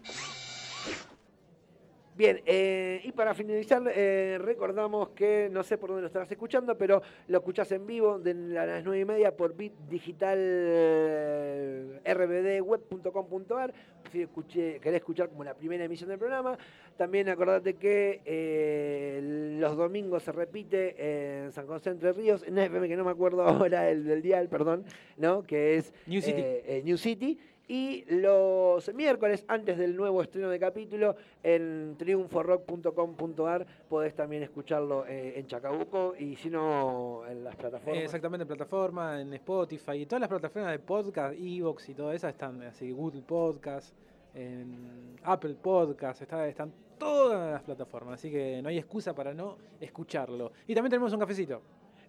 Bien, eh, y para finalizar, eh, recordamos que no sé por dónde lo estarás escuchando, pero lo escuchás en vivo de las 9 y media por Bit Digital eh, rbdweb.com.ar. Si escuché, querés escuchar como la primera emisión del programa, también acordate que los domingos se repite en San José Entre Ríos, en FM que no me acuerdo ahora el del dial, perdón, ¿no? que es New City. New City y los miércoles, antes del nuevo estreno de capítulo, en triunforock.com.ar podés también escucharlo eh, en Chacabuco y si no, en las plataformas. Exactamente, en plataforma, en Spotify y todas las plataformas de podcast, Evox y todas esas están, así Google Podcast, en Apple Podcast, está, están todas las plataformas, así que no hay excusa para no escucharlo. Y también tenemos un cafecito.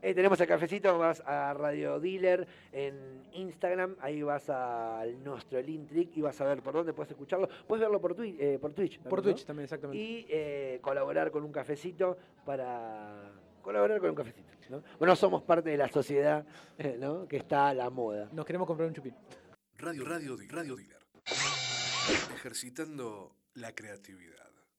Eh, tenemos el cafecito, vas a Radio Dealer en Instagram, ahí vas a nuestro link y vas a ver por dónde puedes escucharlo. Puedes verlo por, eh, por Twitch. por Twitch también, exactamente. Y eh, colaborar con un cafecito para colaborar con un cafecito. ¿no? Bueno, somos parte de la sociedad ¿no? que está a la moda. Nos queremos comprar un chupín. Radio, radio, radio Dealer. Ejercitando la creatividad.